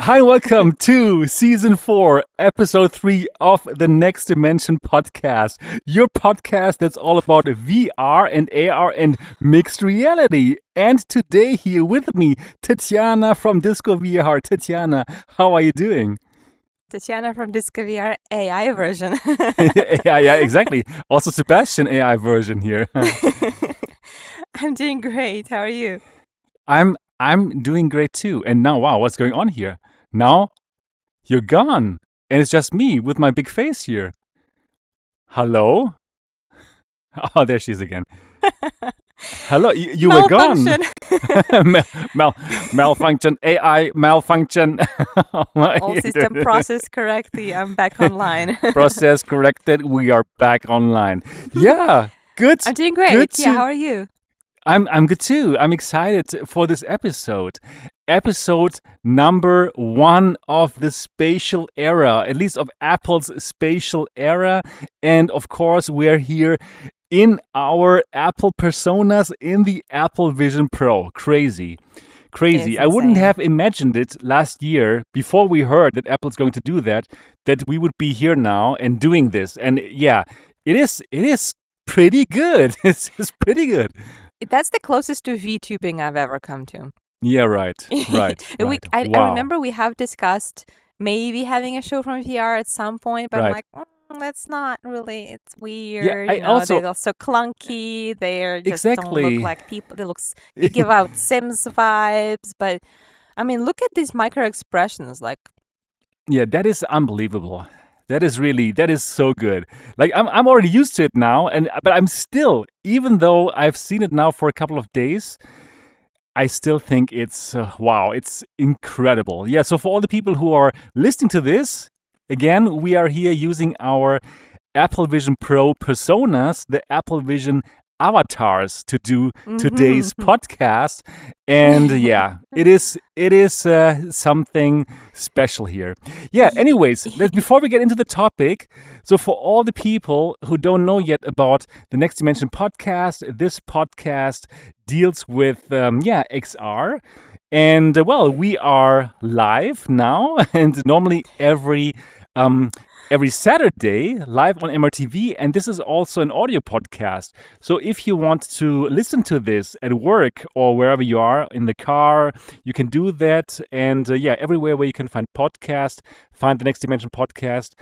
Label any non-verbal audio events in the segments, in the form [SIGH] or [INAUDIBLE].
Hi, welcome to season four, episode three of the Next Dimension podcast. Your podcast that's all about VR and AR and mixed reality. And today, here with me, Tetiana from Disco VR. Tetiana, how are you doing? Tetiana from Disco VR AI version. [LAUGHS] [LAUGHS] yeah, yeah, exactly. Also, Sebastian AI version here. [LAUGHS] I'm doing great. How are you? I'm I'm doing great too. And now, wow, what's going on here? Now you're gone. And it's just me with my big face here. Hello? [LAUGHS] Oh, there she is again. Hello, you, you were gone. Malfunction. [LAUGHS] mal, mal, malfunction, AI malfunction. [LAUGHS] Oh All system processed correctly. I'm back online. Process corrected. We are back online. Yeah, good. I'm doing great. Good Yeah, to- how are you? I'm I'm good too. I'm excited for this episode. Episode number one of the spatial era, at least of Apple's spatial era. And of course, we're here in our Apple personas in the Apple Vision Pro. Crazy. Crazy. I wouldn't have imagined it last year before we heard that Apple's going to do that, that we would be here now and doing this. And yeah, it is it is pretty good. [LAUGHS] It's, it's pretty good. That's the closest to VTubing I've ever come to. Yeah, right. Right. [LAUGHS] we, right. I, I wow. remember we have discussed maybe having a show from VR at some point, but I'm like, mm, that's not really. It's weird. I you know, also- they're so clunky. They're just don't Exactly. look like people. They look. They give out [LAUGHS] Sims vibes, but I mean, look at these micro expressions. Like, Yeah, that is unbelievable. That is really that is so good. Like I'm I'm already used to it now and but I'm still even though I've seen it now for a couple of days, I still think it's uh, wow, it's incredible. Yeah, so for all the people who are listening to this, again, we are here using our Apple Vision Pro personas, the Apple Vision avatars to do today's Mhm. podcast. And yeah it is it is uh, something special here. Yeah anyways [LAUGHS] before we get into the topic so for all the people who don't know yet about the next dimension podcast this podcast deals with um, yeah xr and uh, well we are live now [LAUGHS] and normally every um every Saturday live on MRTV. And this is also an audio podcast. So if you want to listen to this at work or wherever you are in the car, you can do that. And uh, yeah, everywhere where you can find podcast, find the Next Dimension podcast.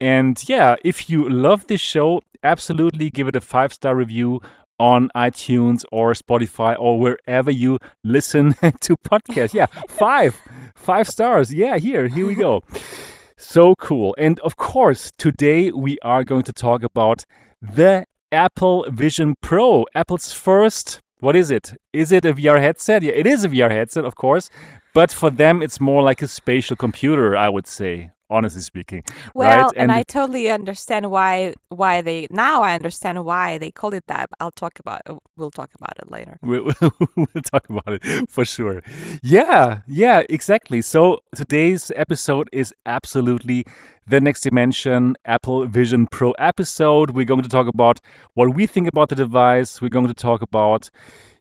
And yeah, if you love this show, absolutely give it a five star review on iTunes or Spotify or wherever you listen [LAUGHS] to podcasts. Yeah, five, five stars. Yeah, here, here we go. [LAUGHS] So cool. And of course, today we are going to talk about the Apple Vision Pro, Apple's first, what is it? Is it a VR headset? Yeah, it is a VR headset, of course. But for them, it's more like a spatial computer, I would say, honestly speaking. well, right? and, I it- totally understand why why they now I understand why they call it that. I'll talk about. uh, We'll talk about it later. [LAUGHS] We'll, we'll talk about it [LAUGHS] for sure. Yeah, yeah, exactly. So today's episode is absolutely the next dimension Apple Vision Pro episode. We're going to talk about what we think about the device. We're going to talk about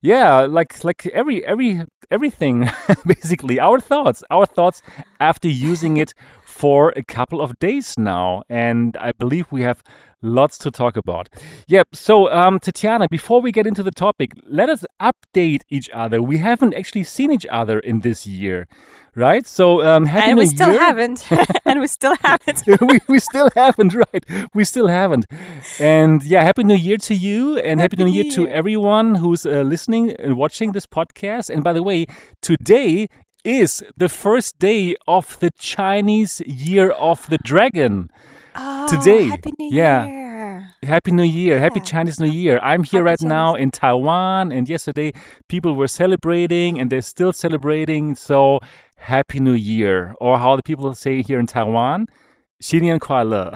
yeah, like like every every everything [LAUGHS] basically our thoughts, our thoughts after using it for a couple of days now. And I believe we have lots to talk about. Yep. So, um, Tetiana, before we get into the topic, let us update each other. We haven't actually seen each other in this year, right? So, um, happy and we still Year. haven't. [LAUGHS] [LAUGHS] and we still haven't. [LAUGHS] we, we still haven't, right? We still haven't. And yeah, happy New Year to you, and happy, Happy New Year New to everyone who's uh, listening and watching this podcast. And by the way, today is the first day of the Chinese Year of the Dragon. Oh, Today, Happy New yeah. Year. Happy New Year. Happy Yeah. Chinese New Year. I'm here Happy right now Chinese- in Taiwan, and yesterday people were celebrating and they're still celebrating. So, Happy New Year, or how the people say here in Taiwan, 新年快乐.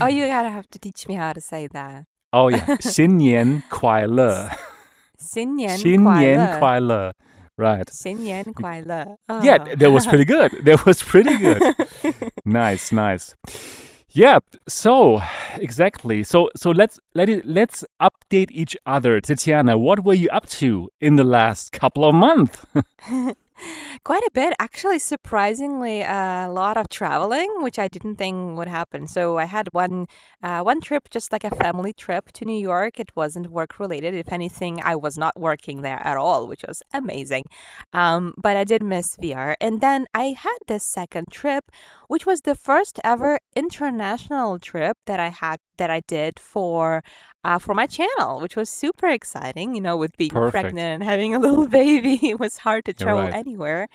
Oh, you gotta have to teach me how to say that. Oh yeah, 新年快乐.新年新年快乐. [LAUGHS] Right. Yeah, [LAUGHS] that was pretty good. That was pretty good. nice, nice. Yeah, so exactly. So so let's let it let's update each other. Tetiana, what were you up to in the last couple of months? [LAUGHS] Quite a bit, actually. Surprisingly, a lot of traveling, which I didn't think would happen. So I had one uh, one trip, just like a family trip to New York. It wasn't work related. If anything, I was not working there at all, which was amazing. Um, but I did miss VR. And then I had this second trip, which was the first ever international trip that I had that I did for uh, for my channel, which was super exciting. You know, with being Perfect. pregnant and having a [LAUGHS] little baby, it was hard to travel right. anywhere.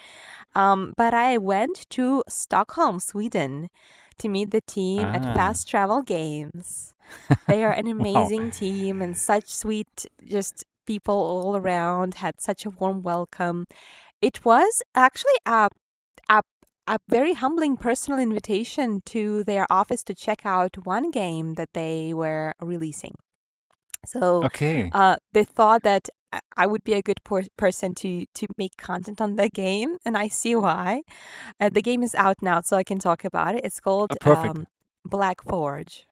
Um, but I went to Stockholm, Sweden, to meet the team at Ah. Fast Travel Games. They are an [LAUGHS] Wow. amazing team and such sweet, just people all around. Had such a warm welcome. It was actually a a a very humbling personal invitation to their office to check out one game that they were releasing. So Okay. uh, they thought that I- I would be a good por- person to to make content on the game, and I see why. Uh, the game is out now, so I can talk about it. It's called perfect. um, Black Forge.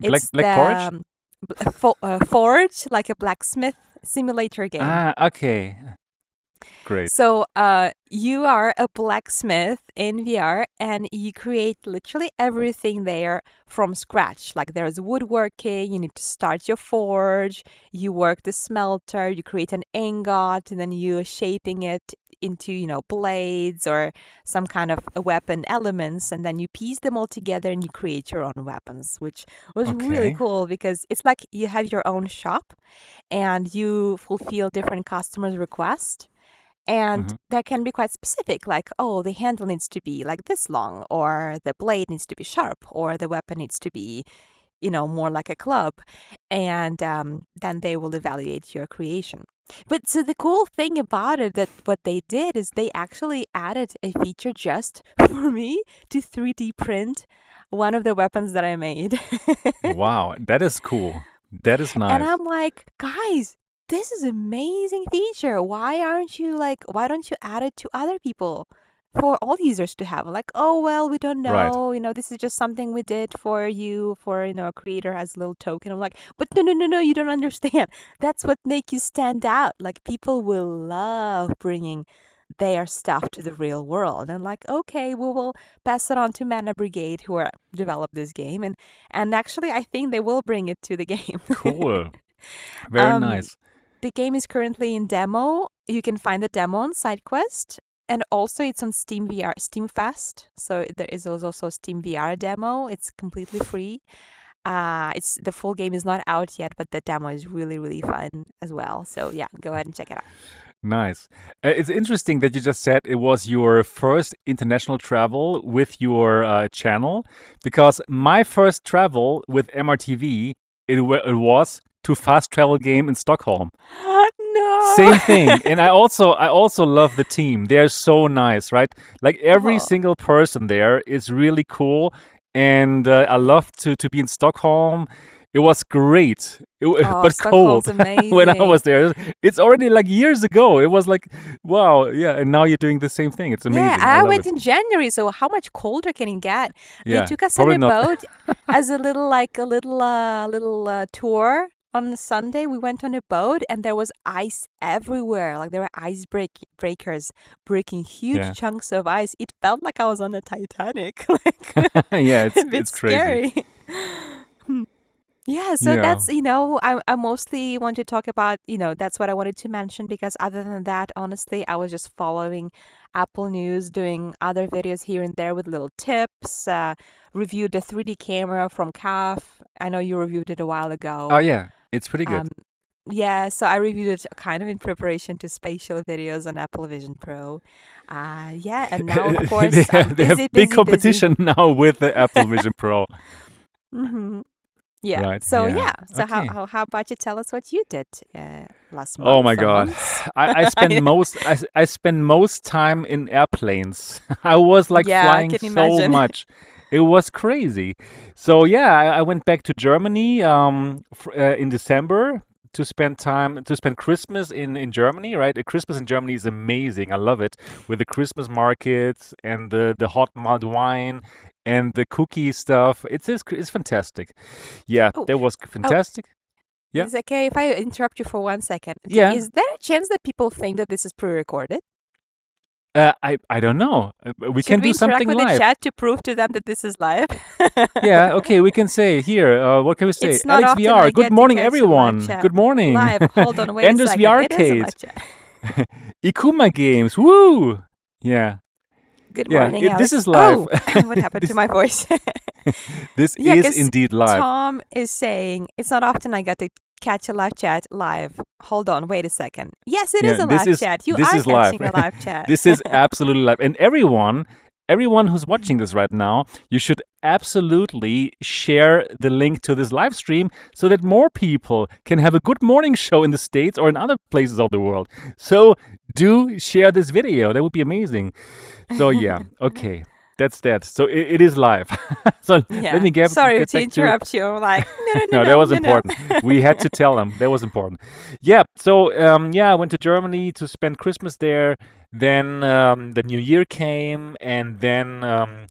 Black It's Black the Forge? um, bl- fo- uh, Forge, like a blacksmith simulator game. Ah, okay. Great. So, uh, you are a blacksmith in VR and you create literally everything there from scratch. Like there's woodworking, you need to start your forge, you work the smelter, you create an ingot, and then you're shaping it into, you know, blades or some kind of weapon elements, and then you piece them all together and you create your own weapons, which was really cool because it's like you have your own shop and you fulfill different customers' requests and Mhm. that can be quite specific like oh the handle needs to be like this long or the blade needs to be sharp or the weapon needs to be you know more like a club and um, then they will evaluate your creation but so the cool thing about it that what they did is they actually added a feature just [LAUGHS] for me to 3d print one of the weapons that i made Wow, that is cool. That is nice. And nice. I'm like, guys, this is amazing feature. Why aren't you like, why don't you add it to other people for all users to have? Like, oh, well, we don't Right. know. You know, this is just something we did for you, for, you know, a creator as a little token. I'm like, but no, no, no, no, you don't understand. [LAUGHS] That's what make you stand out. Like, people will love bringing their stuff to the real world and like okay we will pass it on to mana brigade who are developed this game and and actually i think they will bring it to the [LAUGHS] game Cool. Very Um, nice. The game is currently in demo. You can find the demo on SideQuest, and also it's on Steam VR, Steam Fest. So there is also Steam VR demo. It's completely free. Uh, it's the full game is not out yet, but the demo is really really fun as well. So yeah, go ahead and check it out. Nice. Uh, it's interesting that you just said it was your first international travel with your uh, channel, because my first travel with MRTV it, it was to fast travel game in Stockholm. no. Same thing. [LAUGHS] and I also I also love the team. They're so nice, right? Like every Oh. single person there is really cool, and uh, I love to to be in Stockholm. It was great, it, Oh, [LAUGHS] but cold [LAUGHS] when I was there. It's already like years ago. It was like, wow, yeah. And now you're doing the same thing. It's amazing. Yeah, I I went it. in January, so how much colder can it get? Yeah, They took us on a not. boat as a little like a little uh little uh, tour on Sunday. We went on a boat and there was ice everywhere. Like there were ice break breakers breaking huge Yeah. chunks of ice. It felt like I was on the Titanic. [LAUGHS] like [LAUGHS] yeah, it's [LAUGHS] a it's crazy. scary. Hmm. Yeah, so Yeah. that's, you know, I, I mostly want to talk about, you know, that's what I wanted to mention because other than that, honestly, I was just following Apple News, doing other videos here and there with little tips, uh, reviewed the 3D camera from CAF. I know you reviewed it a while ago. Oh yeah, it's pretty good. Um, yeah, so I reviewed it kind of in preparation to spatial videos on Apple Vision Pro. Uh, yeah, and now, of [LAUGHS] course, they have, they have busy, big busy, busy. competition now with the Apple Vision [LAUGHS] Pro. hmm Yeah. Right, So yeah. yeah. So Okay. how, how how about you tell us what you did uh, last month? Oh my god. [LAUGHS] I, I spend most I, I spend most time in airplanes. I was like Yeah, flying so imagine. much, it was crazy. So yeah, I, I went back to Germany um, f- uh, in December to spend time to spend Christmas in in Germany. Right, Christmas in Germany is amazing. I love it with the Christmas markets and the the hot mulled wine and the cookie stuff. It's it's, it's fantastic. Yeah, Oh, that was oh, fantastic. Yeah. is okay if I interrupt you for one second? Yeah. Is there a chance that people think that this is pre-recorded? Uh, I I don't know. Uh, We Should can we do something with the chat to prove to them that this is live? Yeah, [LAUGHS] okay, we can say here. Uh, what can we say? It's not Alex often VR. Good morning, live everyone. Good morning. Live. Hold on, [LAUGHS] wait a second. VR live. [LAUGHS] Ikuma Games. Woo! Yeah, Good yeah. morning, it- this is live. Oh, what happened This- to my voice? This Yeah, is indeed live. Tom is saying it's not often I get to catch a live chat live. Hold on, wait a second. Yes, it is Yeah, a live is- chat. You this are is live. catching a live [LAUGHS] chat. This is absolutely live. And everyone, everyone who's watching this right now, you should absolutely share the link to this live stream so that more people can have a good morning show in the States or in other places of the world. So do share this video. That would be amazing. So yeah, [LAUGHS] okay. That's that. So it, it is live. [LAUGHS] so yeah. let me get, Sorry get to back to interrupt you. Like, no, [LAUGHS] no, no, no, that was important. we had to tell them that was important. Yeah. So um, yeah, I went to Germany to spend Christmas there. Then um, the New Year came, and then um,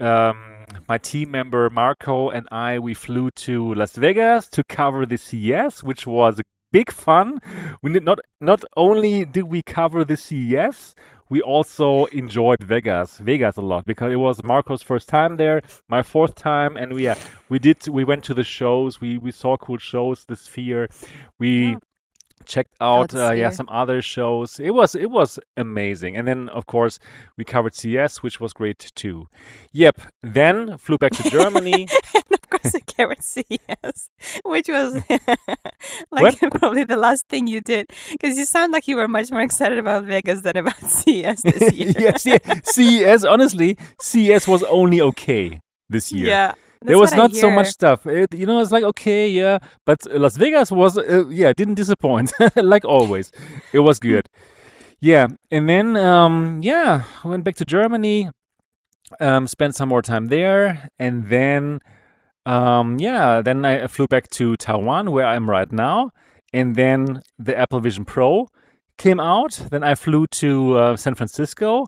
um, my team member Marco and I we flew to Las Vegas to cover the CES, which was big fun. We did not not only did we cover the CES. We also enjoyed Vegas, Vegas a lot because it was Marco's first time there, my fourth time, and we yeah, we did we went to the shows, we we saw cool shows, the Sphere, we Yeah. Checked Oh, out uh, yeah some other shows. It was it was amazing, and then of course we covered CES, which was great too. Yep. Then flew back to Germany. [LAUGHS] and of course, I carried CES, which was [LAUGHS] [LAUGHS] like probably the last thing you did because you sound like you were much more excited about Vegas than about CES this year. yes, yeah. CES. Honestly, CES was only okay this year. Yeah. There was not so much stuff. It, you know, it's like okay, yeah, but Las Vegas was, uh, yeah, didn't disappoint [LAUGHS] like always. It was [LAUGHS] good. Yeah, and then um, yeah, I went back to Germany, um, spent some more time there, and then um, yeah, then I flew back to Taiwan where I'm right now, and then the Apple Vision Pro came out. Then I flew to uh, San Francisco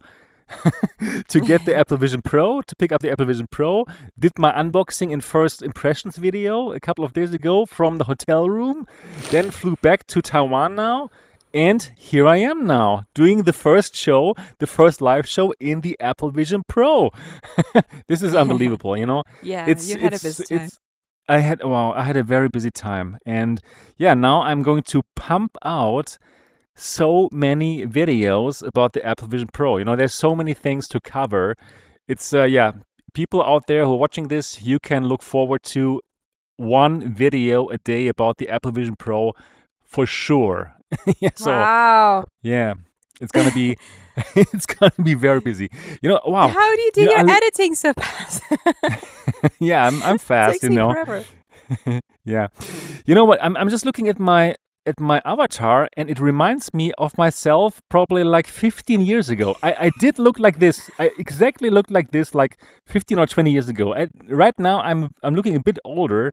[LAUGHS] to get the Apple Vision Pro, to pick up the Apple Vision Pro. Did my unboxing and first impressions video a couple of days ago from the hotel room. Then flew back to Taiwan now. And here I am now doing the first show, the first live show in the Apple Vision Pro. [LAUGHS] this is [LAUGHS] unbelievable, you know? Yeah, it's you had a busy time. it's I had wow, I had a very busy time. And yeah, now I'm going to pump out so many videos about the Apple Vision Pro. You know, there's so many things to cover. It's uh yeah, people out there who are watching this, you can look forward to one video a day about the Apple Vision Pro for sure. [LAUGHS] yeah, so wow. yeah, it's gonna be [LAUGHS] [LAUGHS] it's gonna be very busy. You know, wow. How do you do You your li- editing so fast? yeah, I'm I'm fast, you know. yeah. You know what? I'm I'm just looking at my at my avatar and it reminds me of myself probably like 15 years ago. I, I did look like this. I exactly looked like this like 15 or 20 years ago. I, right now I'm I'm looking a bit older,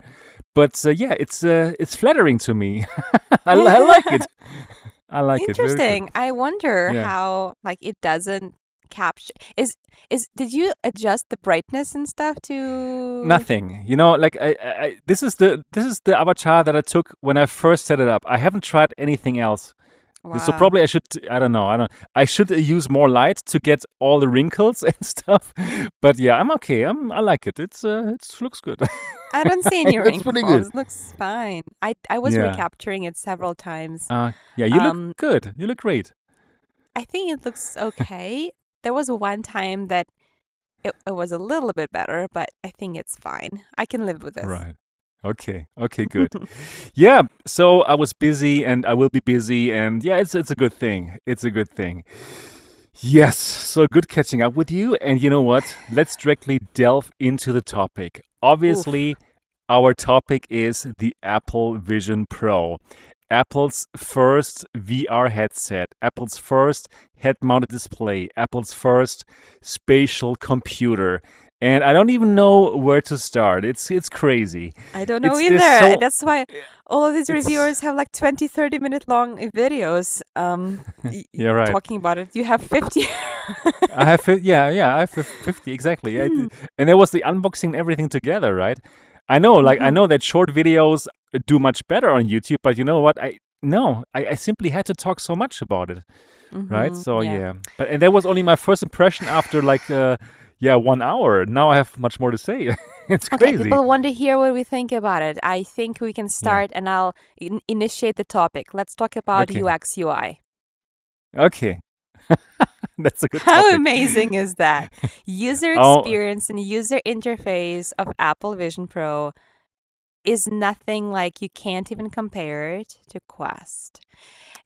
but uh, yeah, it's uh, it's flattering to me. [LAUGHS] I, I like it. [LAUGHS] I like it. Interesting. I wonder Yeah. how like it doesn't capture is is did you adjust the brightness and stuff to Nothing. You know, like I, I, this is the this is the avatar that I took when I first set it up. I haven't tried anything else. So probably I should I don't know I don't I should use more light to get all the wrinkles [LAUGHS] and stuff. But yeah, I'm okay. I'm I like it. It's uh it looks good. I don't see [LAUGHS] any It's pretty good. wrinkles. Looks fine. I I was Yeah. recapturing it several times. Uh yeah, you Um, look good. You look great. I think it looks okay. There was one time that it, it was a little bit better, but I think it's fine. I can live with this. Right. Okay. Okay, good. [LAUGHS] yeah, so I was busy and I will be busy and yeah, it's it's a good thing. It's a good thing. Yes, so good catching up with you and you know what? Let's directly delve into the topic. Obviously, our topic is the Apple Vision Pro. Apple's first VR headset, Apple's first head mounted display, Apple's first spatial computer. and I don't even know where to start. It's it's crazy. I don't know It's either. so That's why all of these reviewers have like 20, 30 minute long videos um [LAUGHS] yeah, right. talking about it. You have 50. I have [LAUGHS] yeah, yeah, I have 50 exactly. I and there was the unboxing and everything together, right? I know, like I Mhm. know that short videos do much better on YouTube, but you know what? I no, I, I simply had to talk so much about it, right? Mhm, So Yeah. yeah, but and that was only my first impression after like uh yeah one hour. Now I have much more to say. [LAUGHS] it's Okay, crazy. people want to hear what we think about it. I think we can Yeah. start and I'll in- initiate the topic. Let's talk about Okay. UX UI. Okay. [LAUGHS] [LAUGHS] That's a good How topic. amazing is that? [LAUGHS] User Oh, experience and user interface of Apple Vision Pro is nothing like you can't even compare it to Quest.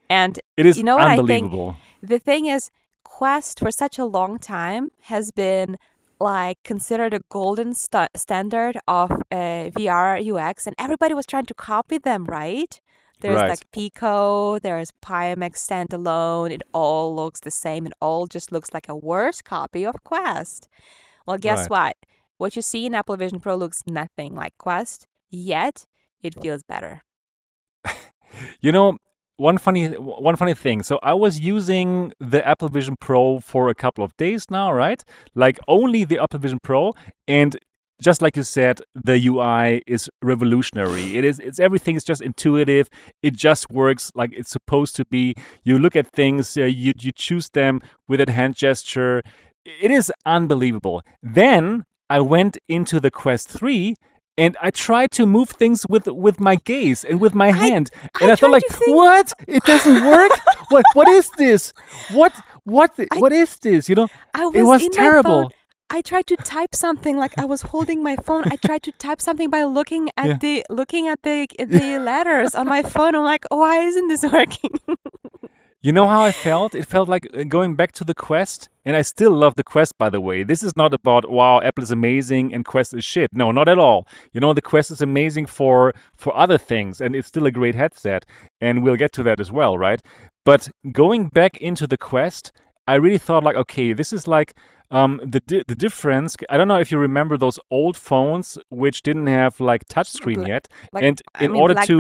And it is you know what I think? unbelievable. The thing is, Quest for such a long time has been like considered a golden sta- standard of uh, VR UX, and everybody was trying to copy them, right? There's Right. like Pico, there's Pimax standalone. It all looks the same. It all just looks like a worse copy of Quest. Well, guess Right. what? What you see in Apple Vision Pro looks nothing like Quest, yet it feels better. [LAUGHS] You know, one funny one funny thing. So I was using the Apple Vision Pro for a couple of days now, right? Like only the Apple Vision Pro and just like you said, the UI is revolutionary. It is it's everything is just intuitive. It just works like it's supposed to be. You look at things, uh, you you choose them with a hand gesture. It is unbelievable. Then I went into the Quest 3 and I tried to move things with with my gaze and with my I hand. And I I thought like, think what? It doesn't work? [LAUGHS] what what is this? What what I what is this? You know, I it was was my phone. terrible. I tried to type something like I was holding my phone. I tried to type something by looking at Yeah. the looking at the the letters on my phone. I'm like, why isn't this working? You know how I felt? It felt like uh, going back to the Quest, and I still love the Quest, by the way. This is not about wow, Apple is amazing and Quest is shit. No, not at all. You know, the Quest is amazing for for other things, and it's still a great headset, and we'll get to that as well, right? But going back into the Quest, I really thought like, okay, this is like um, the di- the difference. I don't know if you remember those old phones which didn't have like touchscreen yet, like and I in mean, order to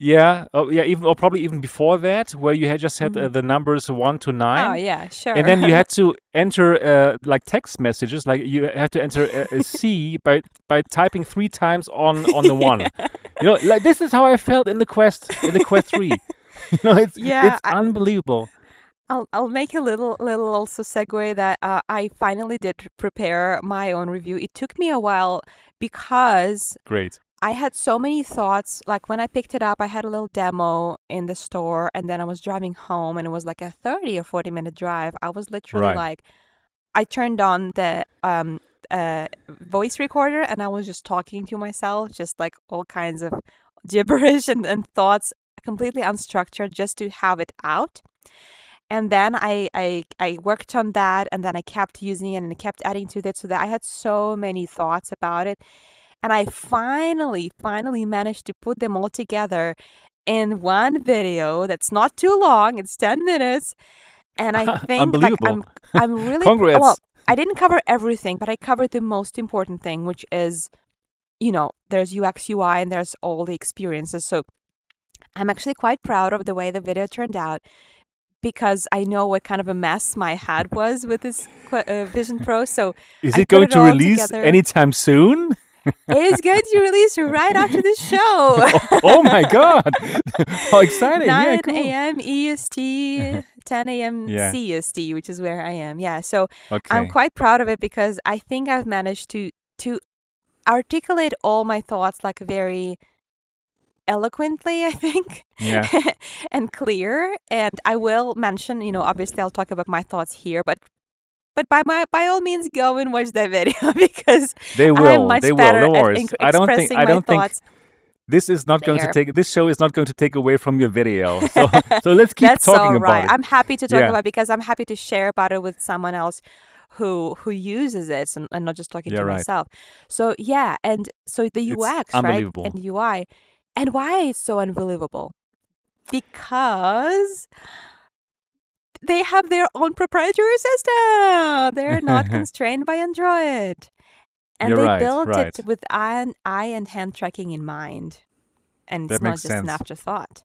yeah, oh yeah, even or probably even before that, where you had just had uh, Mhm. the numbers one to Oh nine, yeah, sure. and then you [LAUGHS] had to enter uh, like text messages, like you had to enter a, a C by by typing three times on on the one. [LAUGHS] You know, like this is how I felt in the Quest in the Quest Three. [LAUGHS] You know, it's yeah, it's I, unbelievable. I'll I'll make a little little also segue that uh, I finally did prepare my own review. It took me a while because Great. I had so many thoughts. Like when I picked it up, I had a little demo in the store, and then I was driving home, and it was like a 30 or 40 minute drive. I was literally Right. like, I turned on the um uh voice recorder, and I was just talking to myself, just like all kinds of [LAUGHS] gibberish and, and thoughts, completely unstructured, just to have it out. And then I, I I worked on that, and then I kept using it and I kept adding to it, so that I had so many thoughts about it. And I finally, finally managed to put them all together in one video that's not too long. It's 10 minutes. And I [LAUGHS] think like I'm I'm really pr- well, I didn't cover everything, but I covered the most important thing, which is, you know, there's UX UI and there's all the experiences. So I'm actually quite proud of the way the video turned out because I know what kind of a mess my head was with this uh, Vision Pro. So Is it going it to release together. anytime soon? It is going to release right after the [LAUGHS] show. oh, oh my God! [LAUGHS] How exciting! Yeah, 9 cool. a.m. EST, [LAUGHS] 10 a.m. Yeah. CST, which is where I am. Yeah. So I'm quite proud of it because I think I've managed to to articulate all my thoughts like very eloquently, I think, Yeah. [LAUGHS] and clear. And I will mention, you know, obviously I'll talk about my thoughts here, but but by my by all means go and watch that [LAUGHS] video because They I'm will. much They will. No worries. I don't think. I don't think this is not going to take. This show is not going to take away from your video. So, [LAUGHS] so let's keep That's talking all about right. it. I'm happy to talk Yeah. about because I'm happy to share about it with someone else who who uses it and, and not just talking Yeah, to right. myself. So yeah, and so the UX, right? And UI. And why it's so unbelievable? Because they have their own proprietary system. They're not [LAUGHS] constrained by Android. And You're they right, built right. it with eye and, eye and hand tracking in mind. And That it's not just an sense. afterthought.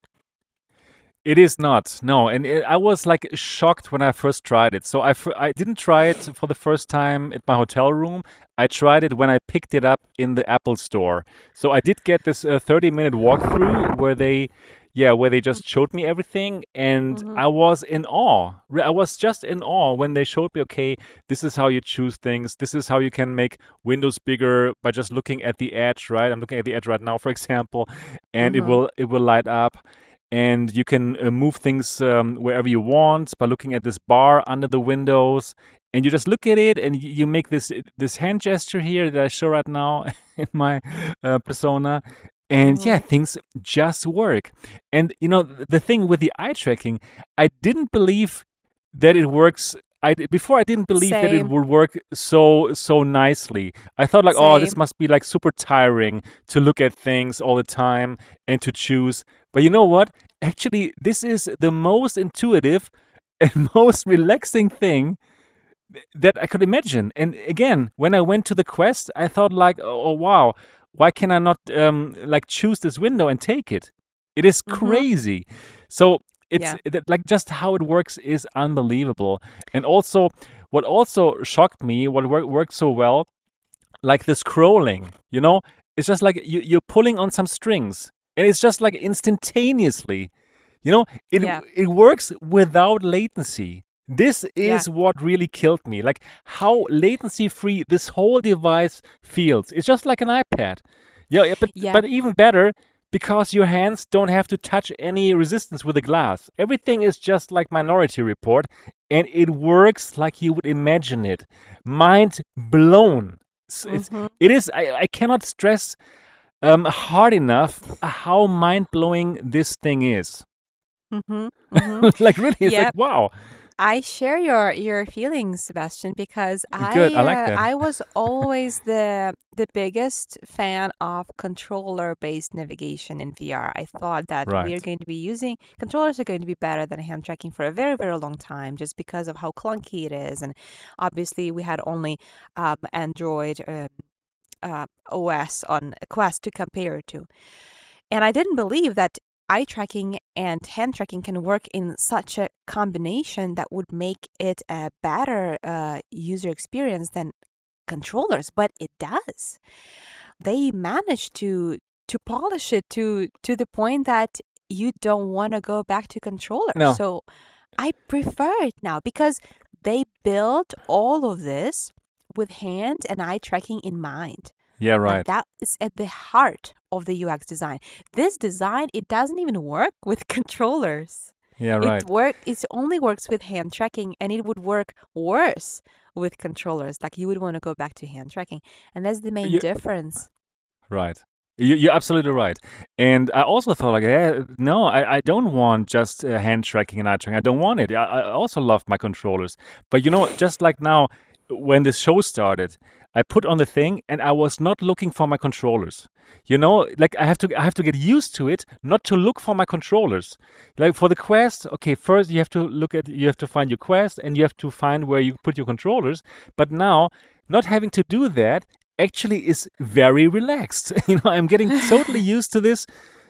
It is not. No, and it, I was like shocked when I first tried it. So I didn't try it for the first time at my hotel room. I tried it when I picked it up in the Apple store. So I did get this uh, 30 minute walkthrough where they yeah, where they just showed me everything and Mhm. I was in awe. I was just in awe when they showed me okay, this is how you choose things. This is how you can make windows bigger by just looking at the edge, right? I'm looking at the edge right now for example, and it Mhm. will it will light up and you can uh, move things um, wherever you want by looking at this bar under the windows and you just look at it and you make this this hand gesture here that I show right now [LAUGHS] in my uh, persona and yeah Mhm. things just work and you know the thing with the eye tracking I didn't believe that it works I before I didn't believe that it would work so so nicely. I thought like, oh, this must be like super tiring to look at things all the time and to choose. But you know what? Actually, this is the most intuitive [LAUGHS] and most relaxing thing that I could imagine. And again, when I went to the quest, I thought like, oh, oh, wow, why can I not um like choose this window and take it? It is Mhm. crazy. So it's Yeah. like just how it works is unbelievable. And also, what also shocked me, what wor- worked so well, like the scrolling. You know, it's just like you, you're pulling on some strings, and it's just like instantaneously. You know, it Yeah. it works without latency. This Yeah. is what really killed me. Like how latency free this whole device feels. It's just like an iPad. Yeah, yeah, but Yeah. but even better because your hands don't have to touch any resistance with the glass. Everything is just like Minority Report, and it works like you would imagine it. Mind blown. It's, Mhm. it is. I, I cannot stress um, hard enough how mind blowing this thing is. Mhm. [LAUGHS] Mhm. like really, it's Yep. like wow. I share your your feelings, Sebastian, because I Good, I like uh. I was always the the biggest fan of controller-based navigation in VR. I thought that we are going to be using controllers are going to be better than hand tracking for a very very long time, just because of how clunky it is, and obviously we had only um, Android um, uh, OS on Quest to compare it to. And I didn't believe that eye tracking and hand tracking can work in such a combination that would make it a better uh, user experience than controllers, but it does. They managed to to polish it to to the point that you don't want to go back to controllers. No. So I prefer it now because they built all of this with hand and eye tracking in mind. Yeah, And right. that is at the heart of the UX design. This design, it doesn't even work [LAUGHS] with controllers. Yeah, right. It work it only works with hand tracking and it would work worse with controllers. Like you would want to go back to hand tracking. And that's the main You- difference. Right. You, you're absolutely right. And I also thought, like, eh, no, I, I don't want just uh, hand tracking and eye tracking. I don't want it. I, I also love my controllers. But you know, just like now, when the show started, I put on the thing and I was not looking for my controllers. You know, like I have to I have to get used to it, not to look for my controllers. Like for the quest, okay, first you have to look at you have to find your quest and you have to find where you put your controllers. But now, not having to do that actually is very relaxed. [LAUGHS] you know, I'm getting totally [LAUGHS] used to this.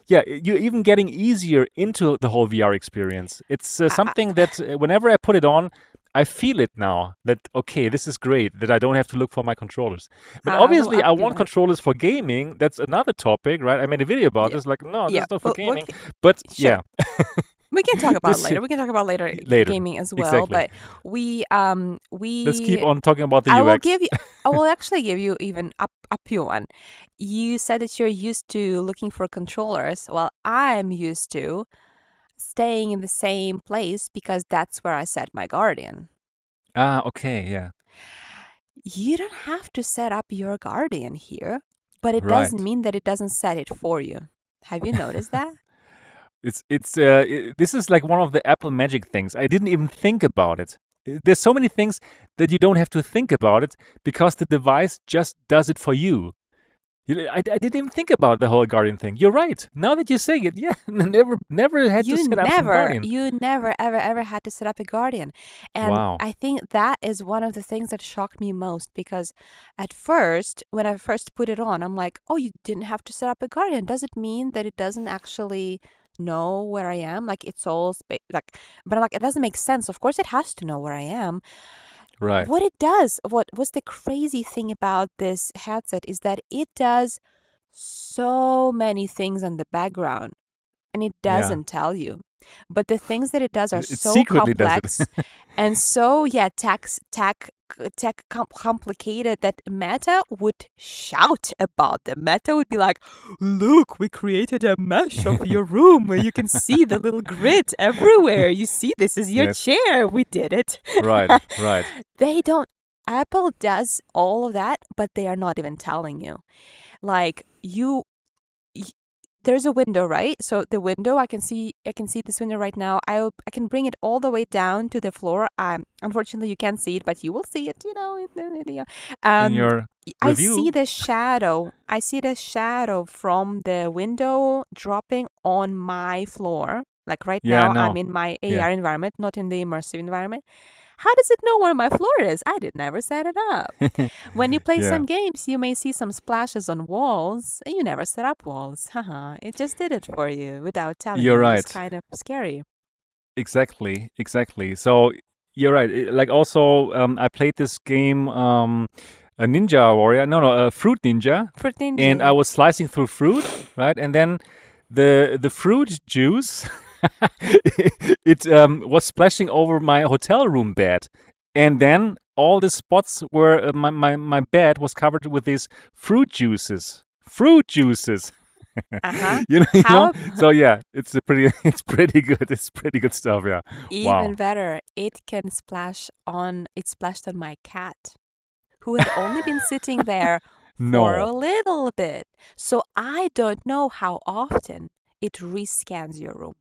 Yeah, you're even getting easier into the whole VR experience. It's uh, something that uh, whenever I put it on, I feel it now that okay, this is great that I don't have to look for my controllers. But I obviously, I you want controllers for gaming. That's another topic, right? I made a video about Yeah. this. Like, no, yeah, that's not for we'll- gaming. But Sure. yeah, [LAUGHS] we can talk about later. We can talk about later, Later, gaming as well. exactly. But we um we let's keep on talking about the I UX. will give you. I [LAUGHS] will actually give you even up up you one. You said that you're used to looking for controllers. Well, I'm used to staying in the same place because that's where I set my Guardian. Ah, okay, yeah, You don't have to set up your Guardian here, but it Right. doesn't mean that it doesn't set it for you. Have you noticed that? [LAUGHS] it's it's uh, i this is like one of the Apple Magic things. I didn't even think about it. Uh, There's so many things that you don't have to think about it because the device just does it for you. You I I didn't even think about the whole Guardian thing. You're right. Now that you say it, [LAUGHS] yeah, never never had to You set up some never, Guardian. you never, ever, ever had to set up a Guardian. And Wow. I think that is one of the things that shocked me most because at first, when I first put it on, I'm like, oh, you didn't have to set up a Guardian. Does it mean that it doesn't actually know where I am? Like it's all spa- like, but I'm like, it doesn't make sense. Of course, it has to know where I am. Right. What it does, what what's the crazy thing about this headset is that it does so many things in the background and it doesn't tell you. But the things that it does are It so complex and so yeah, tax tech Uh, tech com- complicated that Meta would shout about them. Meta would be like, "Look, we created a mesh of [LAUGHS] your room where you can see the little grid everywhere. You see, this is your Yes. chair. We did it." Right. Right. [LAUGHS] They don't. Apple does all of that, but they are not even telling you. Like you, there's a window, right? So the window, I can see, I can see this window right now. I I can bring it all the way down to the floor. Um, unfortunately, you can't see it, but you will see it. You know, in the video. In Um, your y- I see the shadow. I see the shadow from the window dropping on my floor. Like right Yeah, now, I'm in my Yeah. AR environment, not in the immersive environment. How does it know where my floor is? I did never set it up. [LAUGHS] When you play Yeah. some games, you may see some splashes on walls, and you never set up walls. Haha, it just did it for you without telling You're you. right. It's kind of scary. Exactly. Exactly. So you're right. Like also, um, I played this game, um, a Ninja Warrior. No, no, a Fruit Ninja, Fruit ninja. and I was slicing through fruit, right? And then the the fruit juice, [LAUGHS] [LAUGHS] it um was splashing over my hotel room bed, and then all the spots where uh, my my my bed was covered with these fruit juices. Fruit juices. Uh-huh. [LAUGHS] you know, you know? So yeah, it's a pretty [LAUGHS] it's pretty good. It's pretty good stuff, yeah. Even Wow. better, it can splash on, it splashed on my cat, who had only been sitting there for a little bit. So I don't know how often it rescans your room,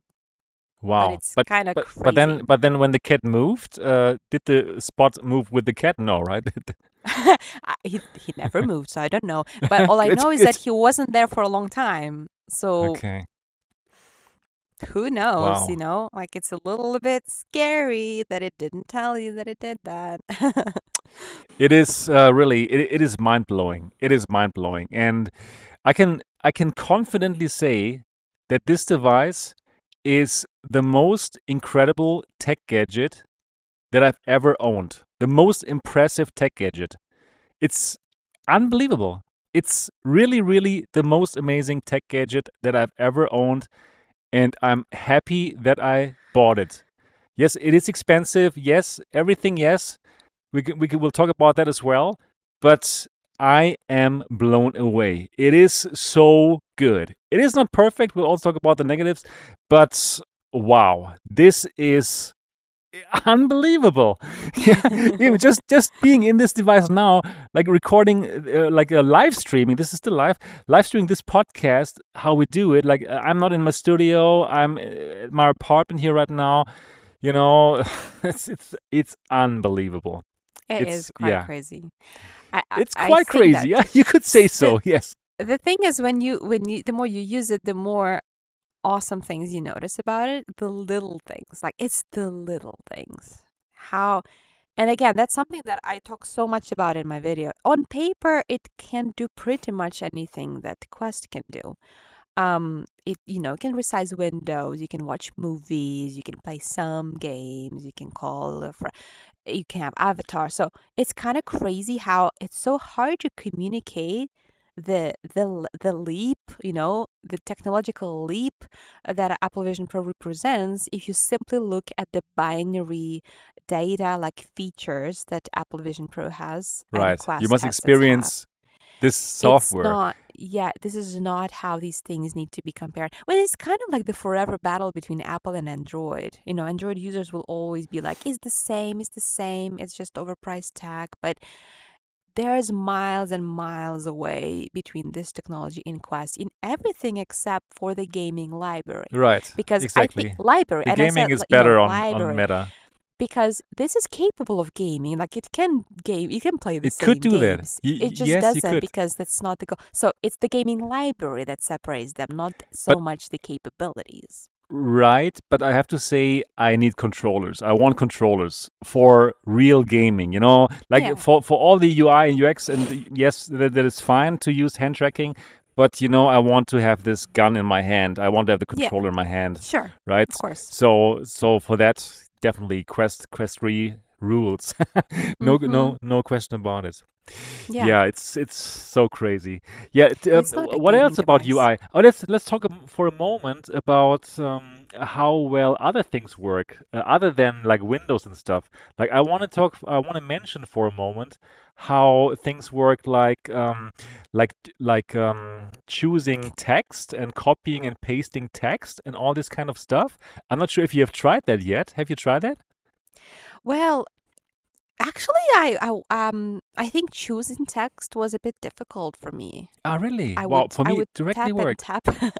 but Wow. it's But kind of but but then but then when the cat moved, uh did the spot move with the cat? No, right? [LAUGHS] [LAUGHS] He, he never moved, so I don't know. But all I [LAUGHS] know is that he wasn't there for a long time. So okay. who knows, you know? Like it's a little bit scary that it didn't tell you that it did that. It is uh, really it, it is mind blowing. It is mind blowing, and I can I can confidently say that this device is the most incredible tech gadget that I've ever owned. The most impressive tech gadget. It's unbelievable. It's really, really the most amazing tech gadget that I've ever owned, and I'm happy that I bought it. Yes, it is expensive. Yes, everything. Yes, we we we'll talk about that as well. But I am blown away. It is so good. It is not perfect. We'll also talk about the negatives, but wow, this is unbelievable. [LAUGHS] Yeah, just just being in this device now, like recording, uh, like a live streaming. This is still live. Live streaming this podcast. How we do it? Like uh, I'm not in my studio. I'm uh, at my apartment here right now. You know, [LAUGHS] it's it's it's unbelievable. It It's is quite yeah, crazy. I, it's quite crazy. Yeah, [LAUGHS] you could say so. [LAUGHS] Yes. the thing is when you when you the more you use it, the more awesome things you notice about it. The little things, like it's the little things. How and again, that's something that I talk so much about in my video. On paper, it can do pretty much anything that Quest can do. Um, it you know can resize windows, you can watch movies, you can play some games, you can call a friend, you can have avatar. So it's kind of crazy how it's so hard to communicate the the the leap, you know, the technological leap that Apple Vision Pro represents if you simply look at the binary data like features that Apple Vision Pro has Right. You must have. experience this software. Yeah, this is not how these things need to be compared. Well, it's kind of like the forever battle between Apple and Android. You know, Android users will always be like, it's the same, it's the same, it's just overpriced tech. But there's miles and miles away between this technology in Quest in everything except for the gaming library. Right. Because I Exactly. think library, The gaming said, is know, better on on library. Meta. Because this is capable of gaming. Like it can game, you can play the It could same do that. games. Y- It just yes, doesn't could. because that's not the goal. So it's the gaming library that separates them, not But so much the capabilities. Right, but I have to say I need controllers. I want controllers for real gaming, you know, like Yeah. for for all the UI and UX and the- yes, that, that is fine to use hand tracking, but you know, I want to have this gun in my hand. I want to have the Yeah, controller in my hand, sure, right? of course. So so for that, definitely Quest Quest 3 rules. [LAUGHS] No Mm-hmm. no no question about it. Yeah. Yeah, it's it's so crazy. Yeah, it, And it's not a wh- what else about device. UI? Oh, let's let's talk for a moment about um, how well other things work, uh, other than like Windows and stuff. Like I want to talk, I want to mention for a moment how things work, like um, like like um, choosing text and copying and pasting text and all this kind of stuff. I'm not sure if you have tried that yet. Have you tried that? Well, actually, I, I um I think choosing text was a bit difficult for me. Ah, really? I Wow, would for I me, would it directly tap and worked. tap. [LAUGHS]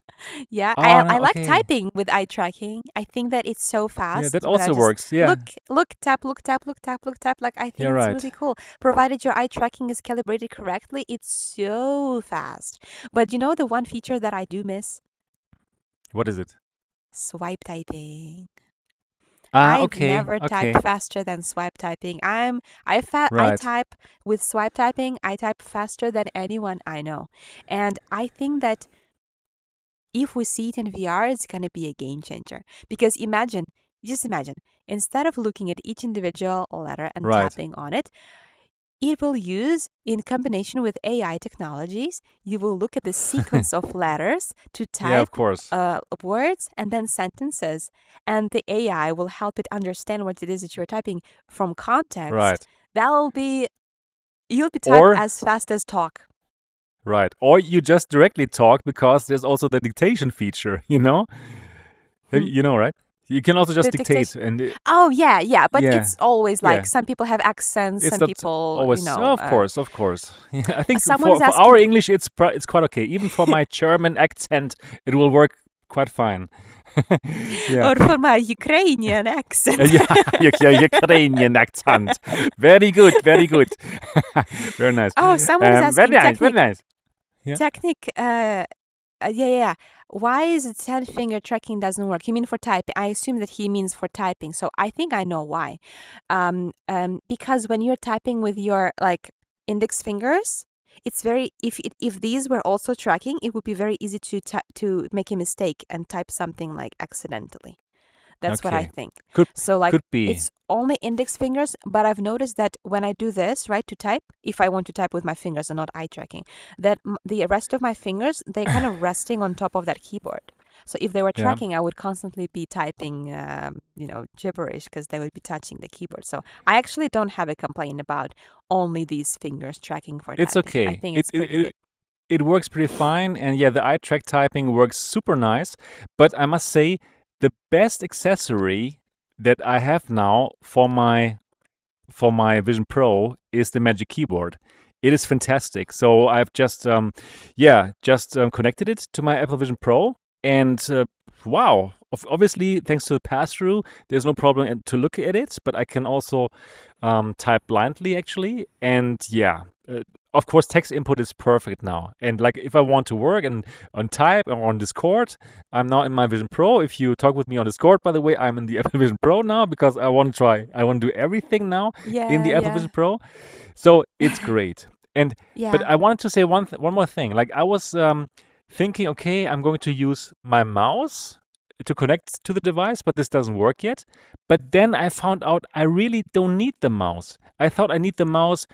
Yeah, Oh, I no, I like okay. typing with eye tracking. I think that it's so Yeah, fast that that I also just works. Yeah, look, look, tap, look, tap, look, tap, look, tap. Like I think you're it's right. really cool. Provided your eye tracking is calibrated correctly, it's so fast. But you know the one feature that I do miss? What is it? Swipe typing. Ah, I've okay, never okay, typed faster than swipe typing. I'm I fa I right. type with swipe typing, I type faster than anyone I know. And I think that if we see it in VR, it's going to be a game changer. Because imagine, just imagine, instead of looking at each individual letter and Right. tapping on it, it will use, in combination with AI technologies, you will look at the sequence of [LAUGHS] letters to Yeah, of type course. uh, words and then sentences. And the AI will help it understand what it is that you're typing from context. Right, That'll be, you'll be typed or as fast as talk. right, or you just directly talk because there's also the dictation feature, [LAUGHS] you know? Hmm. You know, right? You can also just dictate and it- Oh yeah, yeah, but yeah, it's always yeah. like some people have accents, It's some people, you always, know, oh, of uh, course, of course. [LAUGHS] Yeah, I think for, for our English, it's it's quite okay. Even for my [LAUGHS] German accent, it will work quite fine. [LAUGHS] Yeah. or for my Ukrainian accent. Yeah, your, your Ukrainian accent. Very good, very good. Very nice. oh, someone is Um, very asking nice, very nice. Yeah. technic, uh, uh, yeah, yeah. Why is it ten finger tracking doesn't work? You mean for typing? I assume that he means for typing. So I think I know why. Um, um, because when you're typing with your like index fingers, it's very if it, if these were also tracking, it would be very easy to to make a mistake and type something like accidentally. That's what I Okay. think. Could So like could be. it's only index fingers, but I've noticed that when I do this, right, to type, if I want to type with my fingers and not eye tracking, that m- the rest of my fingers, they're kind of [COUGHS] resting on top of that keyboard. So if they were Yeah. tracking, I would constantly be typing, um, you know, gibberish because they would be touching the keyboard. So I actually don't have a complaint about only these fingers tracking for It's typing. I okay. think It, it's it pretty it good. it works pretty fine, and yeah, the eye track typing works super nice. But I must say, the best accessory that I have now for my for my Vision Pro is the Magic Keyboard. It is fantastic. So I've just um yeah, just um, connected it to my Apple Vision Pro and uh, wow, obviously thanks to the pass-through, there's no problem to look at it, but I can also um, type blindly actually and yeah, uh, of course text input is perfect now. And like if I want to work and on type or on Discord, I'm now in my Vision Pro. If you talk with me on Discord, by the way, I'm in the [LAUGHS] Apple Vision Pro now because I want to try. I want to do everything now yeah, in the Apple yeah, Vision Pro. So it's great. And yeah. but. I wanted to say one th- one more thing. Like I was um, thinking, okay, I'm going to use my mouse to connect to the device, but this doesn't work yet. But then I found out I really don't need the mouse. I thought I need the mouse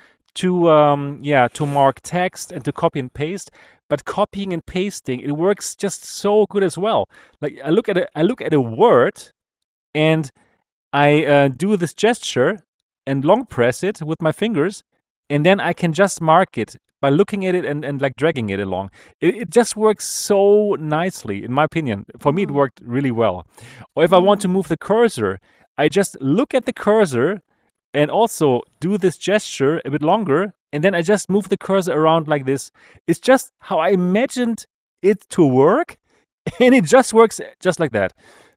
to um, yeah to mark text and to copy and paste. But copying and pasting, it works just so good as well. Like I look at a I look at a word and I uh, do this gesture and long press it with my fingers, and then I can just mark it by looking at it and, and like dragging it along. It, it just works so nicely, in my opinion. For me, it Mm, worked really well. Or if I want to move the cursor, I just look at the cursor and also do this gesture a bit longer, and then I just move the cursor around like this. It's just how I imagined it to work, [LAUGHS] and it just works just like that.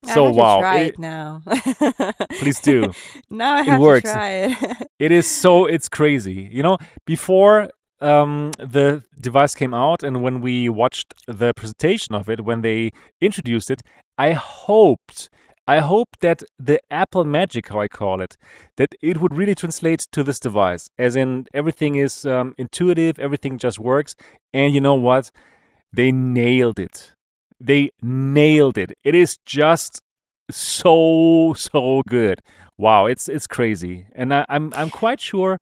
I So to wow, try it, it now. [LAUGHS] please do. now I It have to works. try it. [LAUGHS] It is so it's crazy. You know, before um, the device came out and when we watched the presentation of it, when they introduced it, I hoped, I hope that the Apple Magic, how I call it, that it would really translate to this device, as in everything is um, intuitive, everything just works. And you know what? They nailed it. They nailed it. It is just so so good. Wow, it's it's crazy, and I, I'm I'm quite sure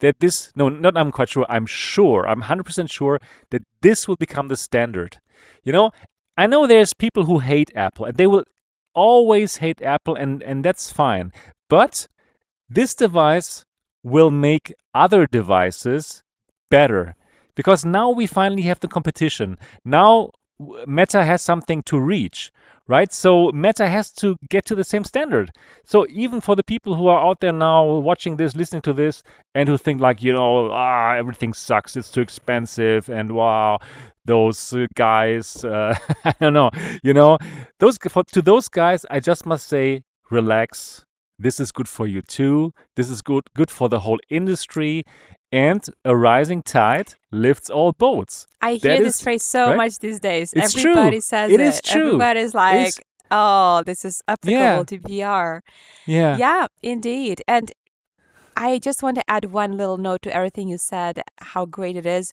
that this no not I'm quite sure I'm sure I'm 100% sure that this will become the standard. You know, I know there's people who hate Apple and they will always hate Apple and and that's fine. But this device will make other devices better because now we finally have the competition. Now Meta has something to reach, right? So Meta has to get to the same standard. So even for the people who are out there now watching this, listening to this, and who think like, you know, ah, everything sucks, it's too expensive, and wow, those uh, guys, [LAUGHS] uh, I don't know, you know, those for, to those guys, I just must say, relax. This is good for you too. This is good good for the whole industry. And a rising tide lifts all boats. I That hear this is phrase so right. much these days. It's true. Everybody says It it. is true. Everybody's It's like, "Oh, this is applicable yeah, to VR." yeah. Yeah, indeed. And I just want to add one little note to everything you said, how great it is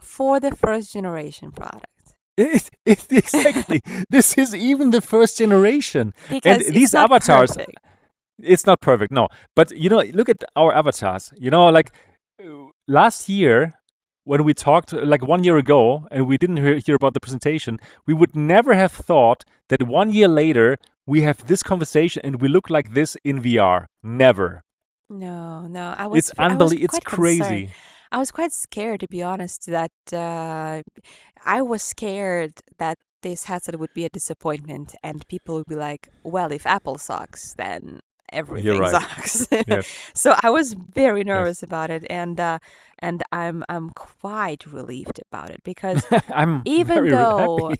for the first generation product. It, [LAUGHS] it, exactly. this is even the first generation. And Because it's these avatars, perfect. it's not perfect, no. But you know, look at our avatars. You know, like last year when we talked, like one year ago, and we didn't hear, hear about the presentation, we would never have thought that one year later we have this conversation and we look like this in VR. Never. No, no. I was It's unbelievable. It's quite concerned. crazy. I was quite scared, to be honest, that uh, I was scared that this headset would be a disappointment and people would be like, well, if Apple sucks, then everything right. sucks. [LAUGHS] Yes. So I was very Yes. nervous about it and uh, and I'm I'm quite relieved about it because [LAUGHS] I'm even [LAUGHS] though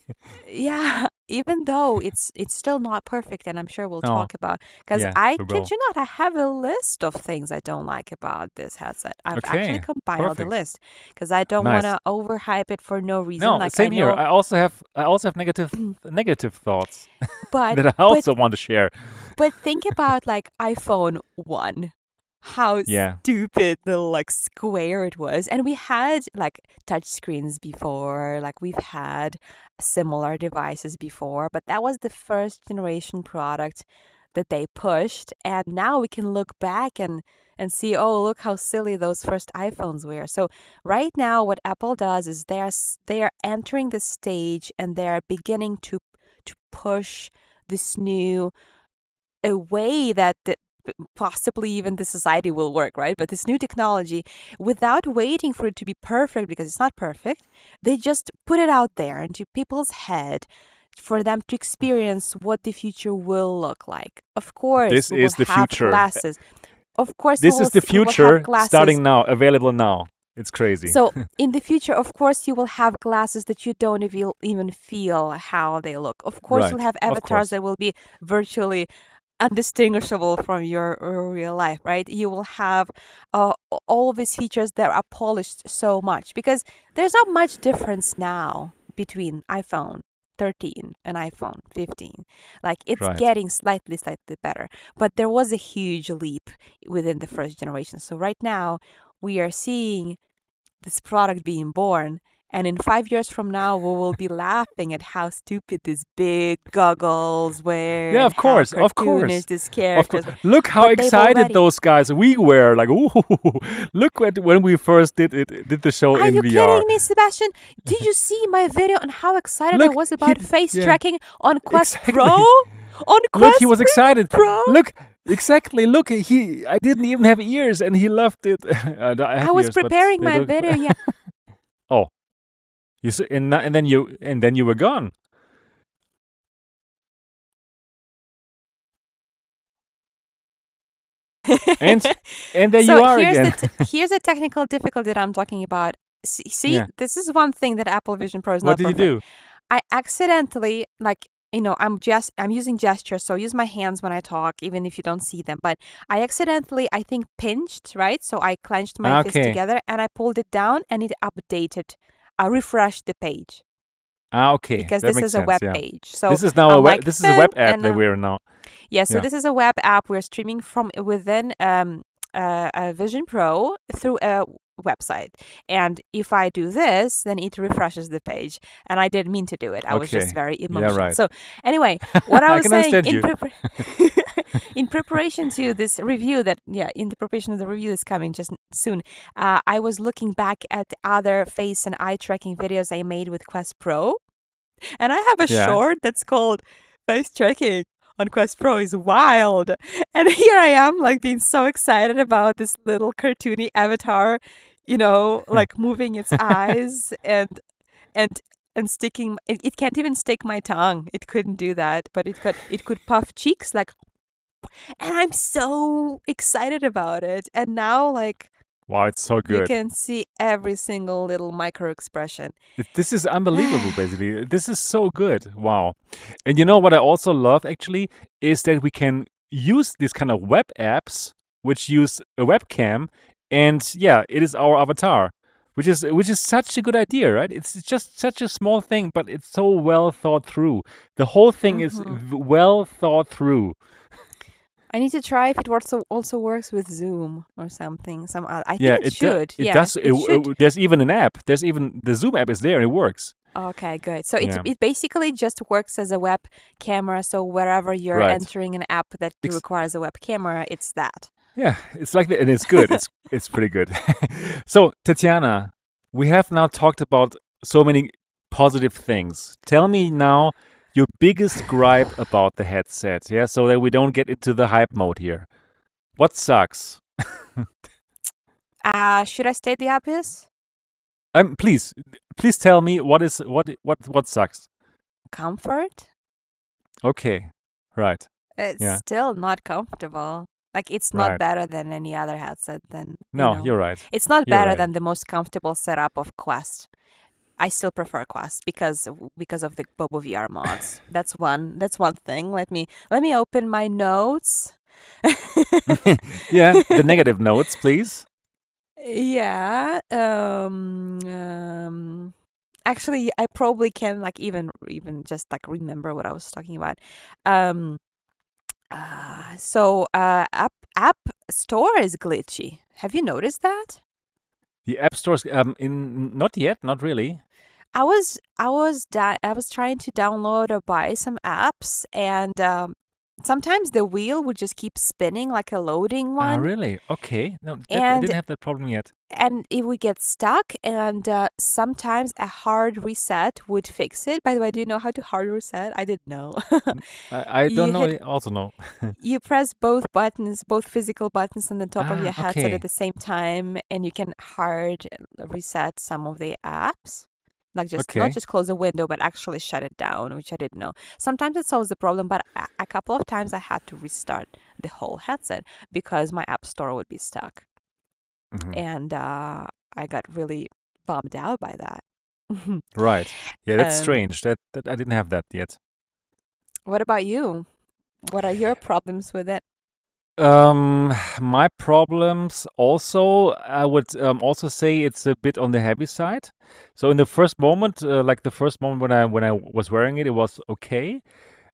yeah, even though it's it's still not perfect, and I'm sure we'll No. talk about because Yeah, I we kid will. you not, I have a list of things I don't like about this headset. I've actually Okay. compiled a Perfect. list because I don't want Nice. to overhype it for no reason. No, Like I same here. know, I also have I also have negative [CLEARS THROAT] negative thoughts [LAUGHS] but that I but also want to share. but think about like iPhone one. How Yeah. stupid the like square it was. And we had like touch screens before, like we've had similar devices before, but that was the first generation product that they pushed. And now we can look back and and see, oh, look how silly those first iPhones were. So right now what Apple does is they're s- they are entering the stage and they're beginning to to push this new a way that the, possibly even the society will work, right? But this new technology, without waiting for it to be perfect, because it's not perfect, they just put it out there into people's head for them to experience what the future will look like. Of course, This is the future. glasses. Of course, This is the s- we will have future glasses starting now, available now. It's crazy. so [LAUGHS] in the future, of course, you will have glasses that you don't even even feel how they look. Of course, Right. you'll have avatars that will be virtually undistinguishable from your real life, right? You will have uh, all of these features that are polished so much because there's not much difference now between iPhone 13 and iPhone 15. Like it's Right. getting slightly, slightly better, but there was a huge leap within the first generation. So right now, we are seeing this product being born. And in five years from now, we will be laughing at how stupid these big goggles were. Yeah, of course, of course. Of course. Look how But excited those guys we were. Like, [LAUGHS] ooh, look at when we first did it, did the show Are in you kidding me, Sebastian? [LAUGHS] Did you see my video on how excited I Look, was he- about face yeah. tracking on Quest Exactly. Pro? [LAUGHS] On Quest Look, he was excited. Pro? Look, exactly. Look, he. I didn't even have ears, and he loved it. I, I was ears, preparing my video. Yeah. Oh, you and and then you and then you were gone. And [LAUGHS] and there so you are here's again. The t- here's the technical difficulty that I'm talking about. See, see Yeah. this is one thing that Apple Vision Pro is what not did you do? I accidentally, like you know i'm just i'm using gestures so I use my hands when i talk even if you don't see them but i accidentally i think pinched right so i clenched my fist together and i pulled it down and it updated i refresh the page Ah, okay. because That this is a sense. web Yeah. page so This is now i'm a web. like This is a web app and that we're now. yeah so Yeah. this is a web app we're streaming from within um uh, a vision pro through a website and if i do this then it refreshes the page and i didn't mean to do it i was just Okay. very Yeah. emotional Right. so anyway [LAUGHS] what i I was can saying in prepar- [LAUGHS] [LAUGHS] [LAUGHS] in preparation to this review that yeah in the preparation of the review is coming just soon uh, i was looking back at other face and eye tracking videos i made with quest pro. And i have a Yeah. short that's called face tracking on quest pro. Is wild. And [LAUGHS] here i am like being so excited about this little cartoony avatar you know like moving its eyes and and and sticking it, it can't even stick my tongue. It couldn't do that but it could it could puff cheeks like and i'm so excited about it and now like Wow, it's so good. you can see every single little micro expression This is unbelievable, [SIGHS] basically. This is so good. Wow. And you know what I also love actually is that we can use these kind of web apps which use a webcam and yeah, it is our avatar. Which is which is such a good idea, right? It's just such a small thing, but it's so well thought through. The whole thing is Mhm. v- well thought through. I need to try if it also also works with zoom or something some oth- i think Yeah, it, it do- should it yeah does. it it- it- there's even an app. There's even the Zoom app is there and it works. Okay, good. So it Yeah. it basically just works as a web camera. So wherever you're Right. entering an app that Ex- requires a web camera, it's that. Yeah, it's like that, and it's good. It's [LAUGHS] it's pretty good. [LAUGHS] so, Tetiana, we have now talked about so many positive things. Tell me now your biggest gripe about the headset, yeah, so that we don't get into the hype mode here. What sucks? Uh, should I state the obvious? Um, please, please tell me what is what what what sucks. Comfort? Okay, right. It's Yeah. still not comfortable. Like it's not Right. better than any other headset. Than you No, know. you're right. It's not You're better right. than the most comfortable setup of Quest. I still prefer Quest because because of the Bobo VR mods. That's one. That's one thing. Let me let me open my notes. [LAUGHS] yeah, the negative notes, please. Yeah. Um, um actually I probably can like even even just like remember what I was talking about. Um uh so uh app app store is glitchy. Have you noticed that? The app stores, um, in not yet, not really. I was I was da- I was trying to download or buy some apps and um sometimes the wheel would just keep spinning like a loading Ah, one really? Okay. No, that, I and didn't have that problem yet. and it would get stuck and uh, sometimes a hard reset would fix it by the way do you know how to hard reset i didn't know I, I [LAUGHS] don't know. hit I Also know. [LAUGHS] you press both buttons both physical buttons on the top of Ah, your headset okay. at the same time and you can hard uh, reset some of the apps like just not Okay. just close a window but actually shut it down which i didn't know sometimes it solves the problem but a, a couple of times i had to restart the whole headset because my app store would be stuck Mhm. and uh, I got really bummed out by that. [LAUGHS] Right. Yeah, that's um, strange. That, that I didn't have that yet. what about you? What are your problems with it? Um, my problems also, I would um, also say it's a bit on the heavy side. So in the first moment, uh, like the first moment when I when I was wearing it, it was okay.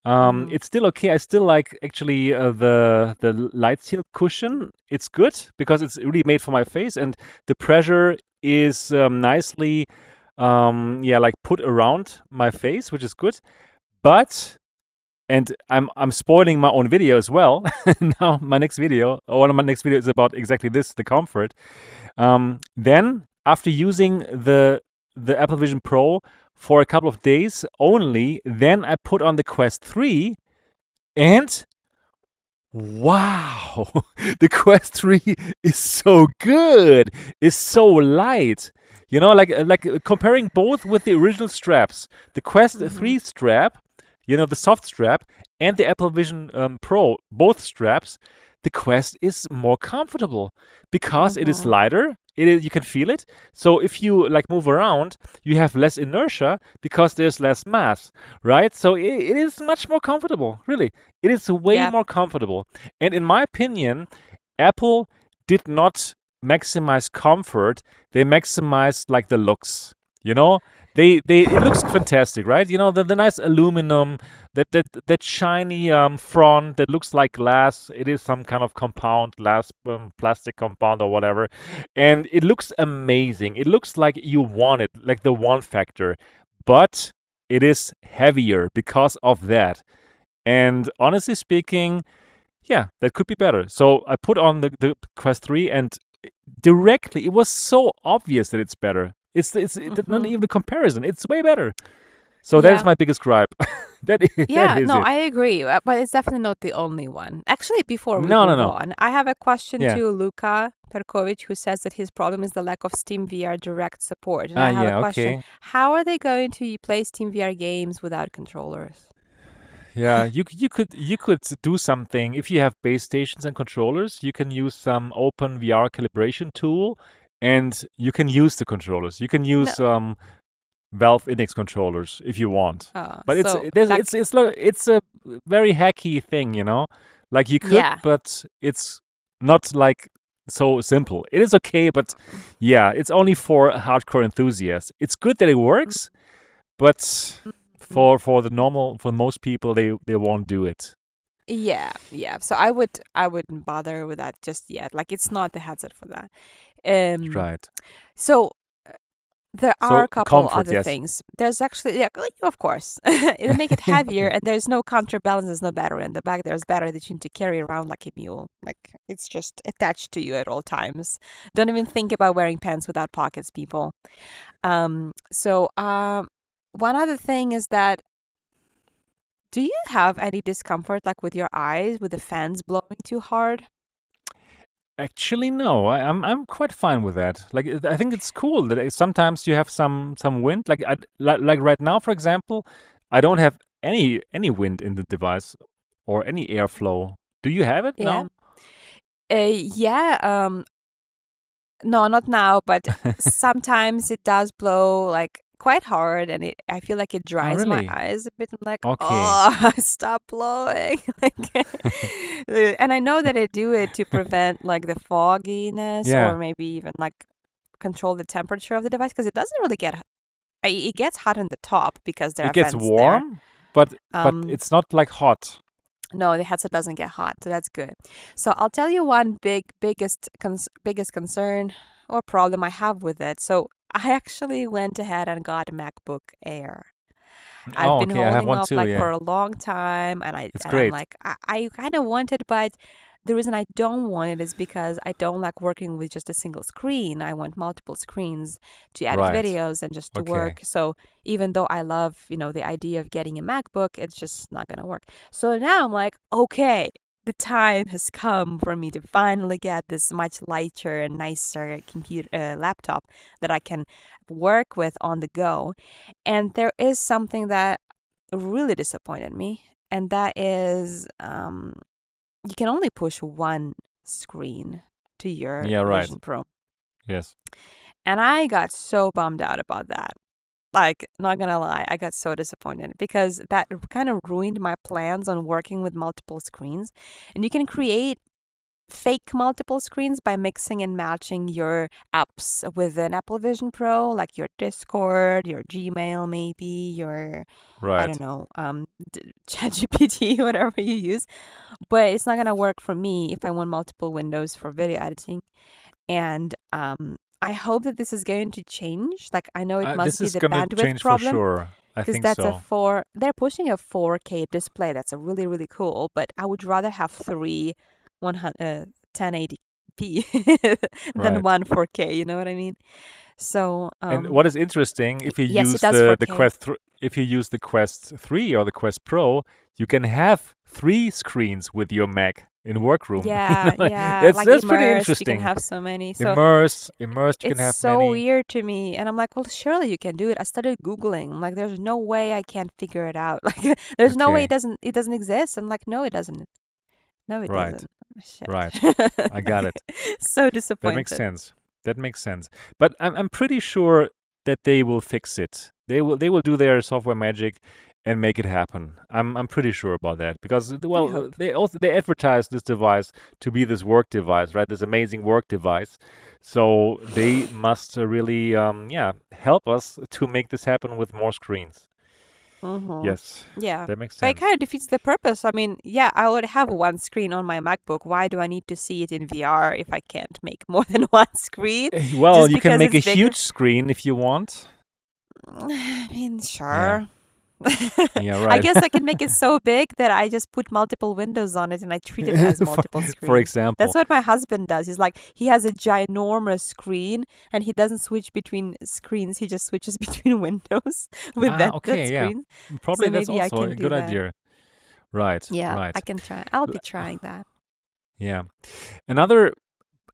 Um, Mhm. it's still okay. I still like actually uh, the the light seal cushion. It's good because it's really made for my face, and the pressure is um, nicely, um, yeah, like put around my face, which is good. But and I'm I'm spoiling my own video as well. [LAUGHS] now my next video, or one of my next video is about exactly this, the comfort. Um, then after using the the Apple Vision Pro for a couple of days only, then I put on the Quest 3 and wow, [LAUGHS] the Quest 3 is so good. It's so light. You know, like like comparing both with the original straps, the Quest Mhm. 3 strap, you know, the soft strap, and the Apple Vision um, Pro, both straps, the Quest is more comfortable because it is Mhm. lighter it is, you can feel it. So if you like move around, you have less inertia because there's less mass, right? So it, it is much more comfortable. Really, it is way Yeah. more comfortable. And in my opinion, Apple did not maximize comfort. They maximized like the looks. You know, they they it looks fantastic, right? You know, the, the nice aluminum, that that that shiny um front that looks like glass. It is some kind of compound glass, um, plastic compound or whatever, and it looks amazing. It looks like you want it, like the one factor, but it is heavier because of that. And honestly speaking, yeah, that could be better. So I put on the, the Quest 3 and directly it was so obvious that it's better. It's it's it, not even a comparison. It's way better. So that is my biggest gripe. [LAUGHS] that is, Yeah, that is no, it. I agree, uh, but it's definitely not the only one. Actually, before we No, no, move no. on, I have a question Yeah. to Luca Perkovic, who says that his problem is the lack of Steam VR direct support. And Ah, I have yeah, a question: okay. How are they going to play Steam VR games without controllers? Yeah, you you could you could do something if you have base stations and controllers. You can use some open VR calibration tool, and you can use the controllers. You can use um Valve Index controllers if you want. Uh, But it's so there's that it's it's it's a very hacky thing, you know. Like you could, Yeah. but it's not like so simple. It is okay, but yeah, it's only for hardcore enthusiasts. It's good that it works, but Mm. for for the normal for most people, they they won't do it. Yeah, yeah. So I would I wouldn't bother with that just yet. Like it's not the headset for that. Um Right. so uh, there are a couple comfort, other yes. things. There's actually yeah, like, of course. [LAUGHS] It'll make it heavier [LAUGHS] and there's no counterbalance, there's no battery in the back. There's battery that you need to carry around like a mule. Like it's just attached to you at all times. Don't even think about wearing pants without pockets, people. Um so um one other thing is that do you have any discomfort like with your eyes with the fans blowing too hard? Actually, no. I, I'm I'm quite fine with that. Like it- I think it's cool that it- sometimes you have some some wind. Like I, like like right now, for example, I don't have any any wind in the device or any airflow. Do you have it? Yeah. No. Uh, yeah, um no, not now, but [LAUGHS] sometimes it does blow like quite hard and it I feel like it dries my really? eyes a bit. I'm like, Okay. oh, [LAUGHS] stop blowing. [LAUGHS] Like, [LAUGHS] uh, and I know that I do it to prevent like the fogginess Yeah. or maybe even like control the temperature of the device because it doesn't really get h- I- it gets hot on the top because there It are gets vents there. warm, but but Um, it's not like hot. no, the headset doesn't get hot, so that's good. So I'll tell you one big, biggest, cons- biggest concern or problem I have with it. So I actually went ahead and got a MacBook Air. I've Oh, been okay. I have holding one off too. like Yeah, for a long time, and I it's and I'm great. like I, I kind of want it, but the reason I don't want it is because I don't like working with just a single screen. I want multiple screens to edit Right. videos and just to Okay. work. So even though I love, you know, the idea of getting a MacBook, it's just not gonna work. So now I'm like, okay, the time has come for me to finally get this much lighter and nicer computer uh, laptop that I can work with on the go. And there is something that really disappointed me, and that is um, you can only push one screen to your Yeah, right. Vision Pro. Yes. And I got so bummed out about that. Like, not gonna lie, I got so disappointed because that kind of ruined my plans on working with multiple screens. And you can create fake multiple screens by mixing and matching your apps with an Apple Vision Pro, like your Discord, your Gmail, maybe your right. I don't know, um, d- [LAUGHS] ChatGPT, whatever you use. But it's not gonna work for me if I want multiple windows for video editing. And um, I hope that this is going to change. Like I know it Uh, must be the bandwidth change for problem sure. Because that's a four. They're pushing a 4K display. That's a really really cool. But I would rather have three 100 uh, 1080p [LAUGHS] than Right. one 4K. You know what I mean? So And um, what is interesting, if you yes, use the the 4K. Quest, thr if you use the Quest 3 or the Quest Pro, you can have three screens with your Mac in workroom. [LAUGHS] Yeah, yeah, it's like that's pretty immersed. You can have so many. So Immerse, immersed, you can it's have so many. weird to me, and I'm like, well, surely you can do it. I started googling. I'm like, there's no way I can't figure it out. [LAUGHS] Like, there's no way it doesn't. It doesn't exist. I'm like, no, it doesn't. No, it right, doesn't. Oh, shit. right. I [LAUGHS] got it. So disappointed. That makes sense. That makes sense. But I'm I'm pretty sure that they will fix it. They will they will do their software magic and make it happen. I'm I'm pretty sure about that because well hope. they also they advertise this device to be this work device, right? This amazing work device. So they must uh, really um yeah help us to make this happen with more screens. hmm Yes, Yeah. that makes sense. But it kind of defeats the purpose. I mean, yeah, I would have one screen on my MacBook. Why do I need to see it in VR if I can't make more [LAUGHS] than one screen Eh, Well, just you can make a bigger? huge screen if you want. [SIGHS] I mean, sure. Yeah, [LAUGHS] I right. guess I can make it [LAUGHS] so big that I just put multiple windows on it and I treat it as [LAUGHS] multiple for screens. For example. That's what my husband does. He's like, he has a ginormous screen and he doesn't switch between screens. He just switches between windows with Ah, that, that okay, yeah. screen. Probably So that's maybe I also a good that. idea. Right, Yeah, right. I can try. I'll be trying that. Yeah. Another,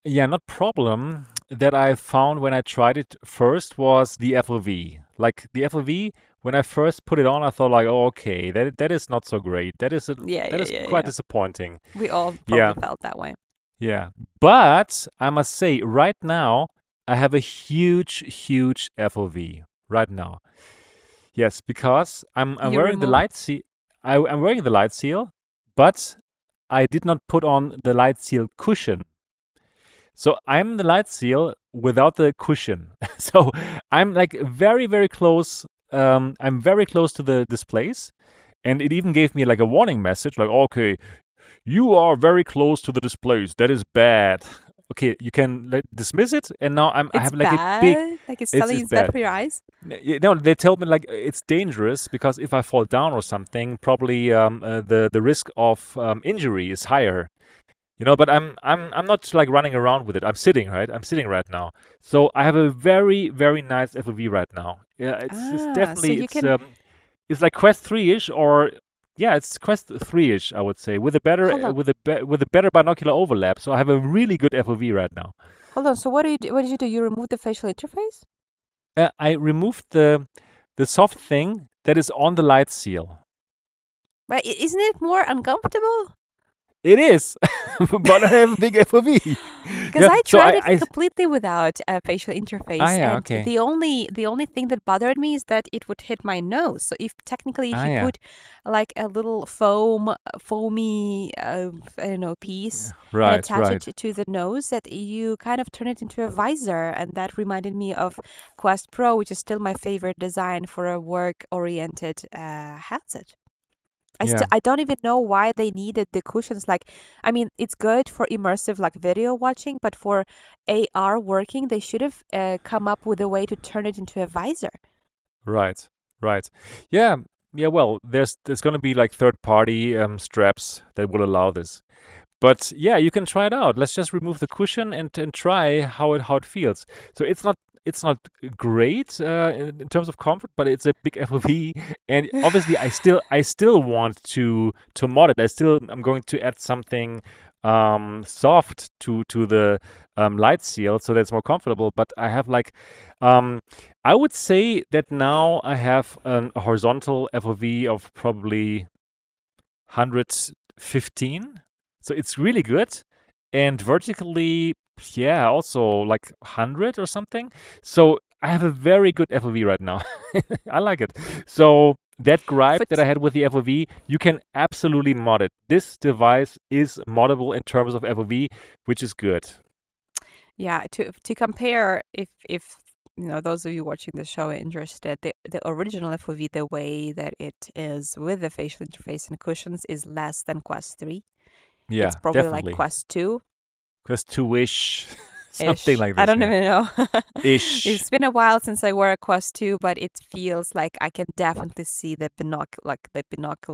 yeah, not problem that I found when I tried it first was the FOV. Like the FOV, when I first put it on, I thought like, oh, okay, that that is not so great. That is a, Yeah, that yeah, is yeah, quite yeah. disappointing. We all Yeah, felt that way. yeah. But I must say, right now, I have a huge, huge FOV right now. Yes, because I'm I'm You wearing the light seal. I, I'm wearing the light seal, but I did not put on the light seal cushion. So I'm the light seal without the cushion. [LAUGHS] So I'm like very, very close. Um, I'm very close to the displays, and it even gave me like a warning message, like, okay, you are very close to the displays. That is bad. Okay, you can let, dismiss it, and now I'm I have like a big. Like it's It's telling you it's it's bad bad. for your eyes. No, they told me like it's dangerous because if I fall down or something, probably um, uh, the the risk of um, injury is higher. You know, but I'm I'm I'm not like running around with it. I'm sitting, right? I'm sitting right now. So I have a very very nice FOV right now. Yeah, it's it's Ah, so definitely you it's can um it's like Quest 3-ish or yeah, it's Quest 3-ish, I would say, with a better with a be with a better binocular overlap. So I have a really good FOV right now. hold on. So what do you do? What did you do? You remove the facial interface? Uh, I removed the the soft thing that is on the light seal. Right? Isn't it more uncomfortable? It is, [LAUGHS] but I have a big FOV. [LAUGHS] Because Yeah, I so tried I, it I completely without a facial ah interface, yeah, and okay. the only the only thing that bothered me is that it would hit my nose. So if technically if Ah you yeah, put like a little foam, uh, foamy, uh, I don't know, piece and right, attach right. it to the nose, that you kind of turn it into a visor, and that reminded me of Quest Pro, which is still my favorite design for a work-oriented uh, headset. I Yeah, still I don't even know why they needed the cushions. Like, I mean, it's good for immersive like video watching, but for AR working, they should have uh, come up with a way to turn it into a visor. right, right. Yeah, yeah. Well, there's there's going to be like third party um, straps that will allow this. But yeah, you can try it out. Let's just remove the cushion and and try how it how it feels. So it's not it's not great uh, in, in terms of comfort, but it's a big [LAUGHS] FOV, and obviously I still I still want to to mod it. I still I'm going to add something um soft to to the um, light seal so that's more comfortable. But I have like um I would say that now I have an, a horizontal FOV of probably 115 so it's really good. And vertically, yeah, also like 100 or something. So I have a very good FOV right now. [LAUGHS] I like it. So that gripe that I had with the FOV, you can absolutely mod it. This device is moddable in terms of FOV, which is good. yeah, to to compare, if if you know those of you watching the show are interested, the the original FOV, the way that it is with the facial interface and cushions, is less than Quest 3. Yeah, It's probably like Quest Quest 2 Quest 2-ish, something ish. like that. I don't Yeah. even know. [LAUGHS] Ish. It's been a while since I wore a Quest 2, but it feels like I can definitely see the binoc like the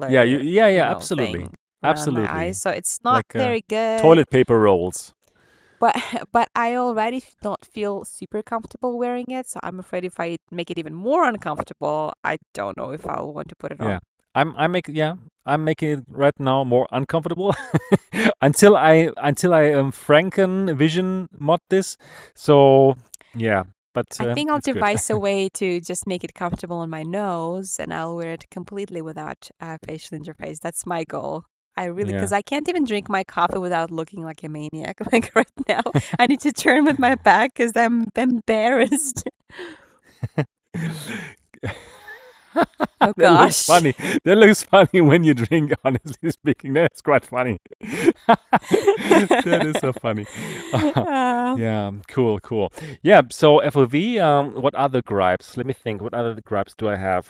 Yeah, you, binocular, yeah, you yeah, know, absolutely. thing around my Absolutely. eyes. So it's not Like uh, very good. toilet paper rolls. But [LAUGHS] but I already don't feel super comfortable wearing it, so I'm afraid if I make it even more uncomfortable, I don't know if I'll want to put it Yeah. I'm I'm making yeah, I'm making it right now more uncomfortable [LAUGHS] until I until I um Franken Vision mod this. So yeah, but I uh, think I'll devise a [LAUGHS] way to just make it comfortable on my nose, and I'll wear it completely without uh, facial interface. That's my goal. I really Yeah. because I can't even drink my coffee without looking like a maniac. [LAUGHS] Like right now, I need to turn with my back because I'm embarrassed. Oh That looks gosh. funny. That looks funny when you drink, [LAUGHS] honestly speaking. That's quite funny. That is so funny. Uh, [LAUGHS] [LAUGHS] Yeah, cool, cool. Yeah, so FOV, um, what other gripes? Let me think. What other gripes do I have?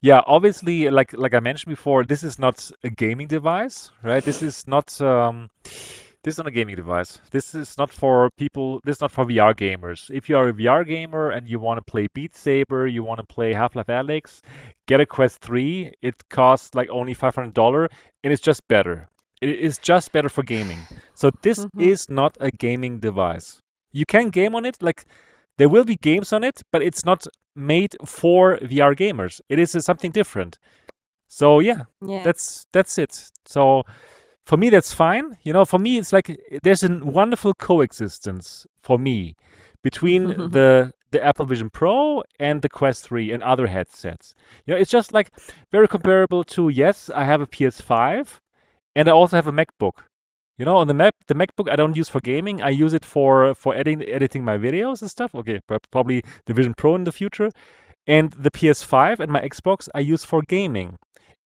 Yeah, obviously, like like I mentioned before, this is not a gaming device, right? This is not um, this is not a gaming device. This is not for people. This is not for VR gamers. If you are a VR gamer and you want to play Beat Saber, you want to play Half-Life Alyx, get a Quest 3. It costs like only $500 and it's just better. It is just better for gaming. So this Mhm. is not a gaming device. You can game on it, like there will be games on it, but it's not made for VR gamers. It is uh, something different. So yeah, yeah. that's that's it. So for me, that's fine. You know, for me, it's like there's a wonderful coexistence for me between mm-hmm. the the Apple Vision Pro and the Quest 3 and other headsets. You know, it's just like very comparable to yes, I have a PS5 and I also have a MacBook. You know, on the Mac, the MacBook I don't use for gaming. I use it for for editing editing my videos and stuff. Okay, probably the Vision Pro in the future, and the PS5 and my Xbox I use for gaming.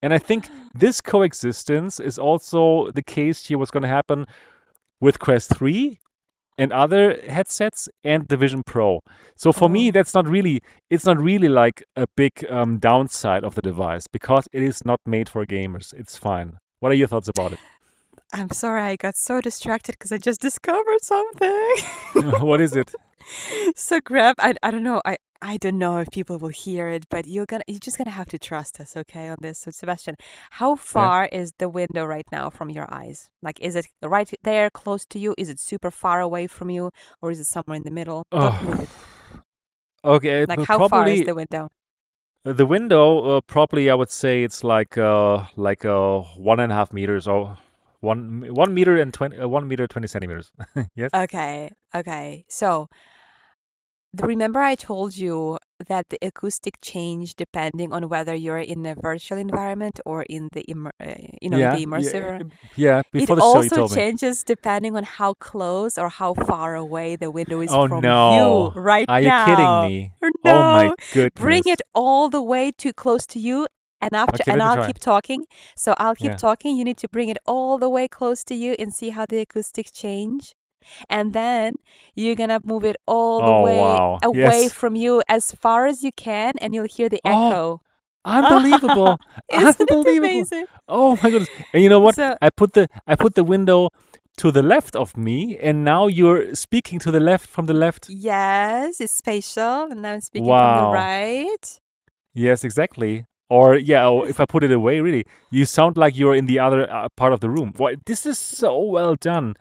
And I think this coexistence is also the case here. What's going to happen with Quest 3 and other headsets and the Vision Pro. So for me, Oh. that's not really it's not really like a big um, downside of the device because it is not made for gamers. It's fine. What are your thoughts about it? I'm sorry, I got so distracted because I just discovered something. [LAUGHS] what is it? [LAUGHS] so grab I, I don't know I I don't know if people will hear it but you're gonna you're just gonna have to trust us okay on this so Sebastian how far is the window right now from your eyes like is it right there close to you is it super far away from you or is it somewhere in the middle Oh, okay. like how far is the window uh, the window. Uh, probably I would say it's like uh like uh one and a half meters or one one meter and twenty uh, one meter twenty centimeters. [LAUGHS] yes. okay okay so remember I told you that the acoustic change depending on whether you're in a virtual environment or in the immer- uh, you know Yeah. the Yeah. immersive uh, Yeah. It Before the show, you also told me. changes depending on how close or how far away the window is Oh from no! you right now. Are you kidding now. me? Oh my no, bring goodness. it all the way too close to you, and after Okay, and I'll try. keep talking. So I'll keep Yeah. talking. You need to bring it all the way close to you and see how the acoustics change. And then you're gonna move it all the Oh way wow. away Yes. from you as far as you can, and you'll hear the Oh, echo. unbelievable! [LAUGHS] Unbelievable! amazing? Oh my goodness! And you know what? So I put the I put the window to the left of me, and now you're speaking to the left from the left. yes, it's spatial, and now I'm speaking from the right. Yes, exactly. Or yeah, or if I put it away, really, you sound like you're in the other uh, part of the room. Why, this is so well done.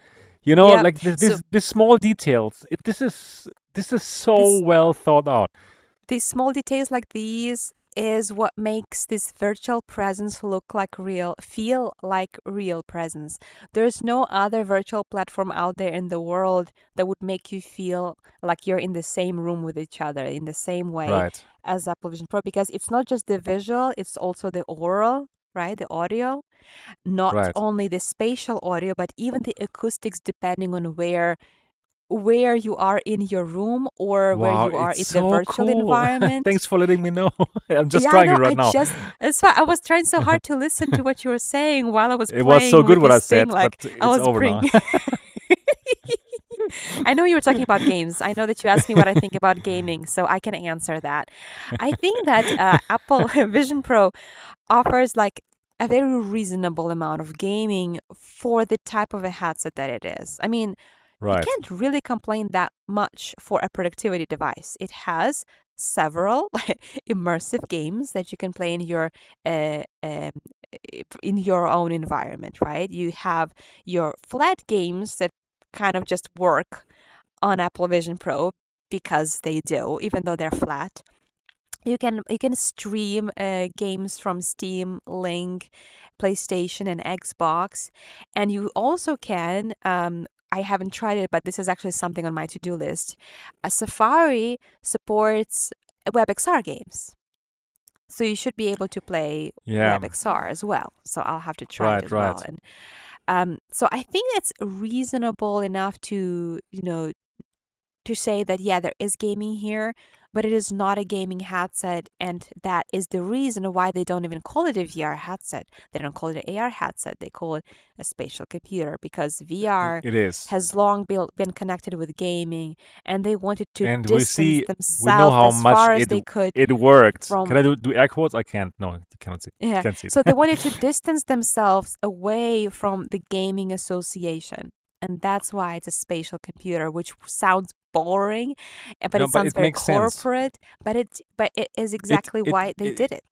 You know, Yep. like this, So this, this small details. It, this is this is so this well thought out. these small details like these is what makes this virtual presence look like real, feel like real presence. There's no other virtual platform out there in the world that would make you feel like you're in the same room with each other in the same way Right. as Apple Vision Pro because it's not just the visual, it's also the oral, right? The audio, not Right. only the spatial audio, but even the acoustics depending on where where you are in your room or where Wow, you are it's in the so virtual cool. [LAUGHS] environment. Thanks for letting me know. [LAUGHS] I'm just Yeah, I trying know. it right I now. just that's why I was trying so hard to listen to what you were saying while I was It was so playing good with what I this thing. said, Like but I it's was over now. [LAUGHS] I know you were talking about games. I know that you asked me what I think about gaming, so I can answer that. I think that uh, Apple Vision Pro offers like a very reasonable amount of gaming for the type of a headset that it is. I mean, you Right. can't really complain that much for a productivity device. It has several [LAUGHS] immersive games that you can play in your uh, um, i- in your own environment, right? You have your flat games that kind of just work on Apple Vision Pro because they do, even though they're flat. You can you can stream uh, games from Steam, Link, PlayStation, and Xbox, and you also can. Um, I haven't tried it, but this is actually something on my to-do list. A Safari supports WebXR games. So you should be able to play Yeah, WebXR as well. So I'll have to try it right, as well. right. And um, so I think it's reasonable enough to, you know, to say that yeah, there is gaming here, but it is not a gaming headset, and that is the reason why they don't even call it a VR headset. They don't call it an AR headset. They call it a spatial computer because VR It is. has long been been connected with gaming, and they wanted to And we distance see, we know themselves how as much far as they could it worked. Can I do, do air quotes? I can't. No, you cannot see. yeah. Can't see. So they wanted to distance themselves away from the gaming association. And that's why it's a spatial computer, which sounds boring, eh, but No, it but sounds it very makes sense. corporate. But it but it is exactly it why they it did it.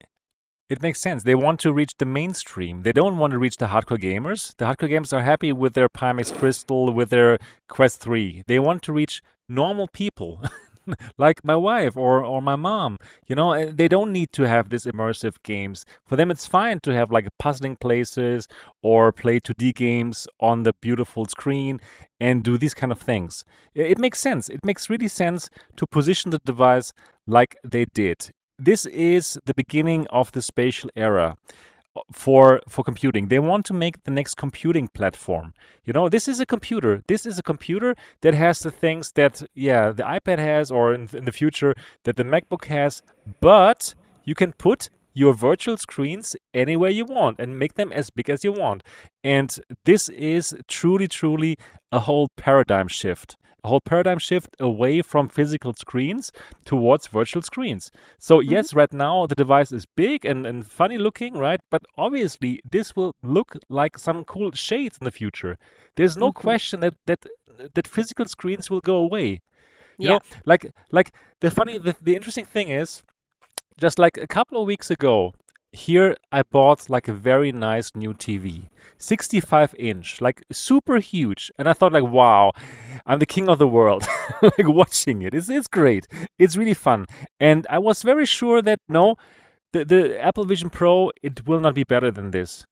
it makes sense. They want to reach the mainstream. They don't want to reach the hardcore gamers. The hardcore gamers are happy with their Pimax Crystal, with their Quest 3. They want to reach normal people. [LAUGHS] [LAUGHS] like my wife or or my mom you know they don't need to have this immersive games. For them it's fine to have like puzzling places or play 2d games on the beautiful screen and do these kind of things. It makes sense. It makes really sense to position the device like they did. This is the beginning of the spatial era for for computing. They want to make the next computing platform. You know this is a computer. This is a computer that has the things that yeah the ipad has or in, in the future that the macbook has but you can put your virtual screens anywhere you want and make them as big as you want. And this is truly truly a whole paradigm shift a whole paradigm shift away from physical screens towards virtual screens. So hmm yes right now the device is big and, and funny looking right? But obviously this will look like some cool shades in the future. There's no hmm question that that that physical screens will go away. You Yeah. know like like the funny the, the interesting thing is just like a couple of weeks ago here i bought like a very nice new tv 65 inch like super huge. And i thought like wow i'm the king of the world [LAUGHS] like watching it. It's, it's great. It's really fun. And i was very sure that no the, the apple vision pro it will not be better than this.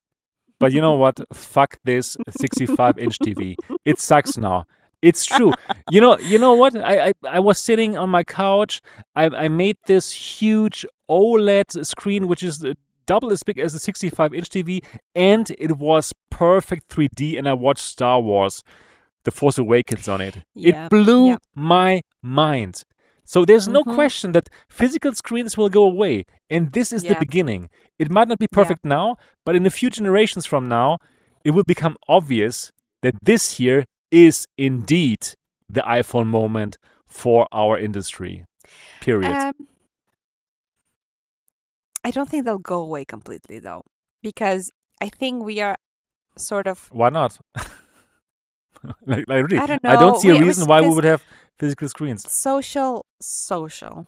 But you know what? [LAUGHS] Fuck this 65 inch tv it sucks now. It's true. You know you know what? I, I i was sitting on my couch. I i made this huge oled screen which is uh, double as big as a 65 inch tv and it was perfect 3d and i watched star wars the force awakens on it Yeah. it blew Yeah. my mind so there's no hmm question that physical screens will go away and this is the beginning it might not be Yeah. perfect now but in a few generations from now it will become obvious that this here is indeed the iPhone moment for our industry. Period. Um, I don't think they'll go away completely though, because I think we are sort of Why not? [LAUGHS] [LAUGHS] like, like really, I don't know. I don't see a reason why we because would have physical screens. social social.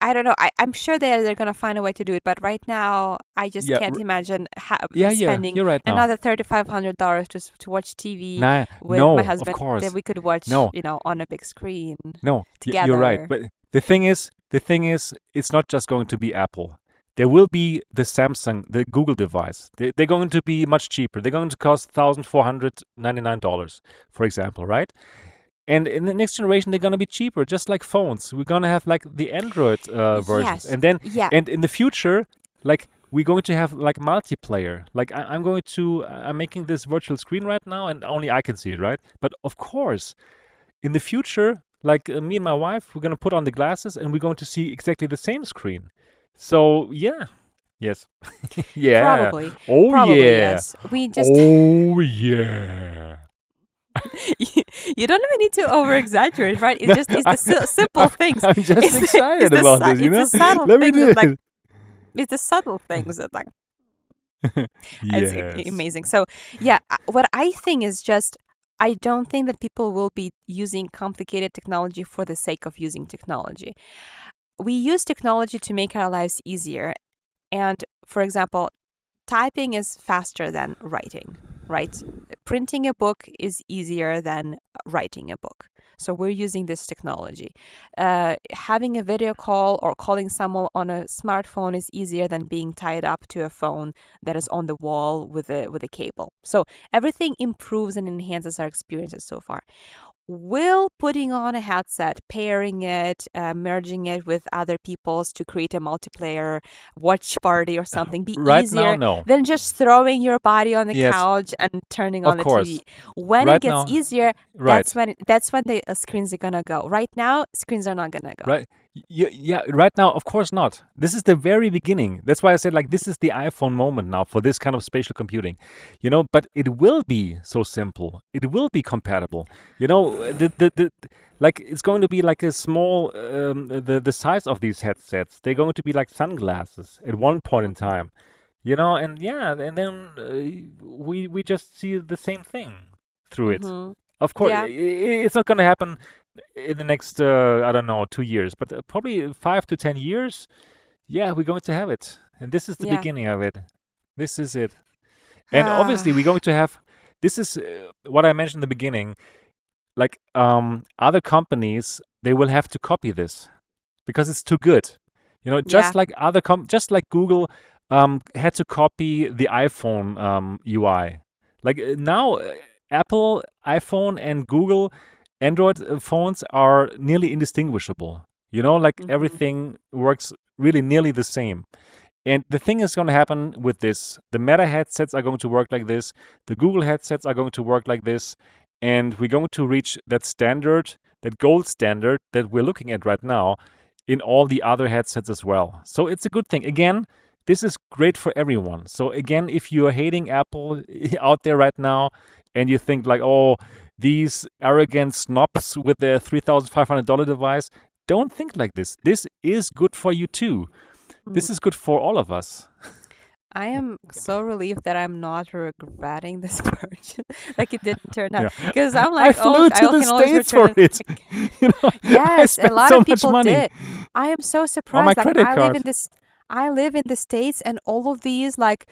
I don't know. I, I'm sure they're they're gonna find a way to do it, but right now I just Yeah, can't r- imagine ha- yeah, yeah. spending You're right now. another thirty five hundred dollars to s- to watch TV Nah, with no, my of husband that course, we could watch, no, you know, on a big screen no. y- You're right. together. But the thing is, the thing is, it's not just going to be Apple. There will be the Samsung, the Google device. They, they're going to be much cheaper. They're going to cost thousand four hundred ninety nine dollars, for example, right? And in the next generation, they're going to be cheaper, just like phones. We're going to have like the Android uh, versions, Yes. and then Yeah. and in the future, like we're going to have like multiplayer. Like I, I'm going to, I'm making this virtual screen right now, and only I can see it, right? But of course, in the future, like uh, me and my wife, we're going to put on the glasses, and we're going to see exactly the same screen. So yeah, yes, [LAUGHS] yeah, Probably. oh Probably, yeah, yes. We just oh yeah. you, [LAUGHS] you don't even need to over exaggerate, right? It's [LAUGHS] just it's the si- simple things. I'm just It's the, excited the about su- this, you it's know. the subtle Let me things do that like it. it's the subtle things that like it's amazing. So yeah, what I think is just I don't think that people will be using complicated technology for the sake of using technology. We use technology to make our lives easier. And for example, typing is faster than writing, right? Printing a book is easier than writing a book. So we're using this technology. Uh, having a video call or calling someone on a smartphone is easier than being tied up to a phone that is on the wall with a with a cable. So everything improves and enhances our experiences so far. Will putting on a headset, pairing it, uh, merging it with other people's to create a multiplayer watch party or something be Right now, easier no. than just throwing your body on the Yes, couch and turning of on the course. TV. When it gets now, easier, right, that's when it, that's when the uh, screens are gonna go. Right now, screens are not gonna go. right. Yeah, yeah, right now, of course not. This is the very beginning. That's why I said like this is the iPhone moment now for this kind of spatial computing. You know, but it will be so simple. It will be compatible. You know, the the, the like it's going to be like a small um, the the size of these headsets. They're going to be like sunglasses at one point in time. You know, and yeah, and then uh, we we just see the same thing through it. hmm Of course, Yeah. it's not going to happen in the next, uh, I don't know, two years, but uh, probably five to 10 years. Yeah, we're going to have it. And this is the Yeah. beginning of it. This is it. And obviously, we're going to have, this is uh, what I mentioned in the beginning. Like um, other companies, they will have to copy this because it's too good. You know, Yeah. just like other com just like Google um, had to copy the iPhone um, UI. Like uh, now, uh, Apple iPhone and Google Android uh, phones are nearly indistinguishable. You know, like hmm everything works really nearly the same. And the thing is going to happen with this the Meta headsets are going to work like this, the Google headsets are going to work like this, and we're going to reach that standard, that gold standard that we're looking at right now in all the other headsets as well. So it's a good thing. Again, this is great for everyone. So again, if you are hating Apple [LAUGHS] out there right now and you think like, oh, these arrogant snobs with their $3,500 device, don't think like this. This is good for you too. Mm. This is good for all of us. I [LAUGHS] am so relieved that I'm not regretting this [LAUGHS] purchase. like it didn't turn out Yeah. because I'm I like, oh, flew I to the States for it. [LAUGHS] You know, Yes, a lot so of people did. I am so surprised. Like I live in this, I live in the States, and all of these like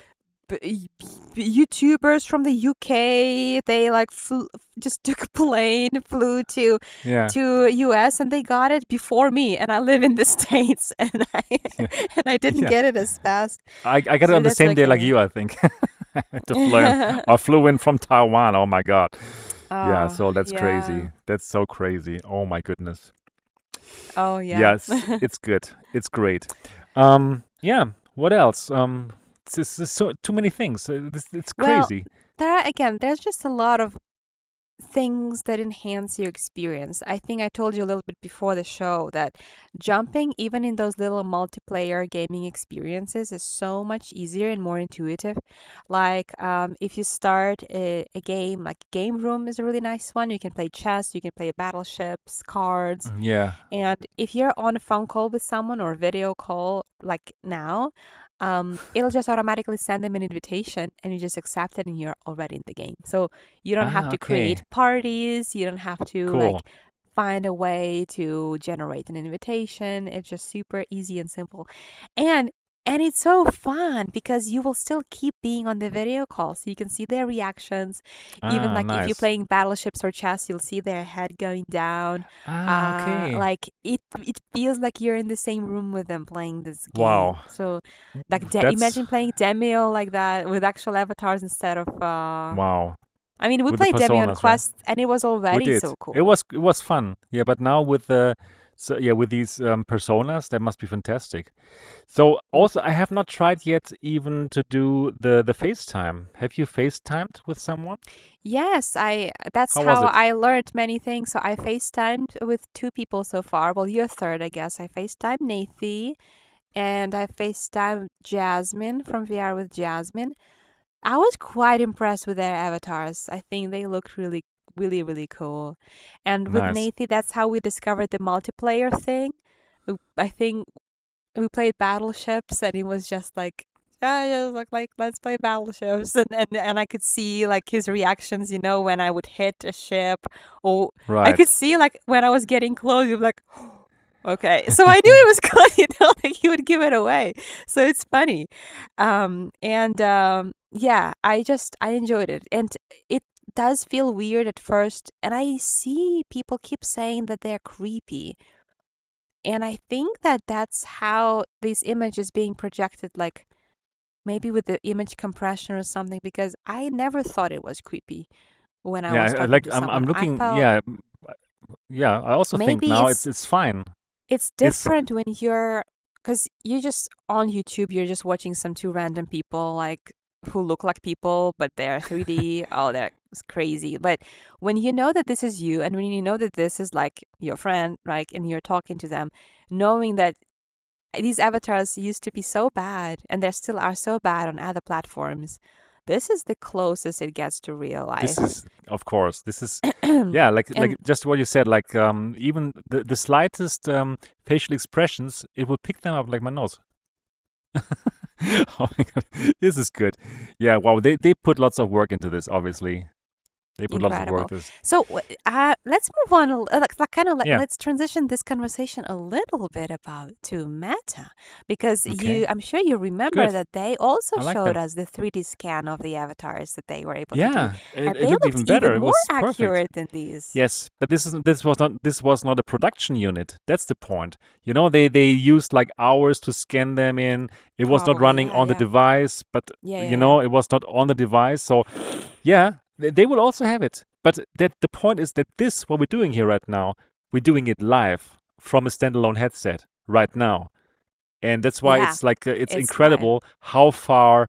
YouTubers from the UK, they like flew, [LAUGHS] just took a plane, flew to Yeah. to US, and they got it before me, and I live in the [LAUGHS] States, and I Yeah. [LAUGHS] and I didn't Yeah. get it as fast. I, I got it on the same day like you, I think. to fly. I flew in from Taiwan. Oh my God. Yeah, Oh, so that's yeah. crazy. That's so crazy. Oh my goodness. Oh, yeah. Yes, it's good. It's great. Um, yeah. What else? Um, it's, it's, it's so too many things. It's, it's Well, crazy. there are, again, there's just a lot of things that enhance your experience. I think I told you a little bit before the show that jumping, even in those little multiplayer gaming experiences, is so much easier and more intuitive. Like, um, if you start a, a game, like Game Room is a really nice one. You can play chess, you can play battleships, cards. Mm, Yeah. And if you're on a phone call with someone or a video call like now, um, it'll just automatically send them an invitation and you just accept it and you're already in the game. So you don't have Ah, to create parties, you don't have to Cool. like find a way to generate an invitation. It's just super easy and simple. And and it's so fun because you will still keep being on the video call so you can see their reactions. Even Ah, like if you're playing battleships or chess, you'll see their head going down. Ah, Uh, okay. like it it feels like you're in the same room with them playing this game. Wow. So like de- imagine playing Demeo like that with actual avatars instead of uh wow. I mean we With played Demeo on personas, right? Quest and it was already so It cool. was it was fun. Yeah, but now with the so yeah, with these um, personas, that must be fantastic. So also, I have not tried yet even to do the the FaceTime. Have you FaceTimed with someone? Yes, I that's How was how it? I learned many things. So I FaceTimed with two people so far. Well, you're third, I guess. I FaceTimed Nathie and I FaceTimed Jasmine from VR with Jasmine. I was quite impressed with their avatars. I think they looked really, really, really cool. And with Nice. Nathie, that's how we discovered the multiplayer thing. I think we played battleships and it was just like yeah, just look like let's play battleships and, and and I could see like his reactions, you know, when I would hit a ship or I could see like when I was getting close, you'd be like [GASPS] okay. So I knew it was [LAUGHS] good, you know, [LAUGHS] like he would give it away. So it's funny. Um and um yeah, I just I enjoyed it. And it does feel weird at first and I see people keep saying that they're creepy. And I think that that's how this image is being projected, like maybe with the image compression or something, because I never thought it was creepy when I Yeah, was I talking like to I'm I'm someone. I looking. felt, Yeah, uh, yeah, I also think Maybe now it's it's it's fine. it's different when you're because you just on YouTube, you're just watching some two random people like who look like people, but they're 3D. Oh, crazy. But when you know that this is you, and when you know that this is like your friend, like, and you're talking to them, knowing that these avatars used to be so bad, and they still are so bad on other platforms, this is the closest it gets to real life. this is of course this is [CLEARS THROAT] yeah like like just what you said like um even the the slightest um facial expressions it will pick them up like my nose. [LAUGHS] oh my god, this is good. Yeah, wow, they they put lots of work into this. Obviously, they put lots of work this. So uh, let's move on. uh, Like, like kind of let, Yeah. let's transition this conversation a little bit about to Meta because Okay. you, I'm sure you remember Good. that they also like showed that. us the 3D scan of the avatars that they were able to do, Yeah, it, it looked looked even better. even It more perfect. accurate than these. Yes, but this is this was not this was not a production unit. That's the point. You know, they they used like hours to scan them in. It was not running yeah, on the device, but yeah, yeah, you yeah. know, it was not on the device. So, yeah, they, will also have it. But that the point is that this what we're doing here right now, we're doing it live from a standalone headset right now, and that's why Yeah, it's like uh, it's it's incredible how far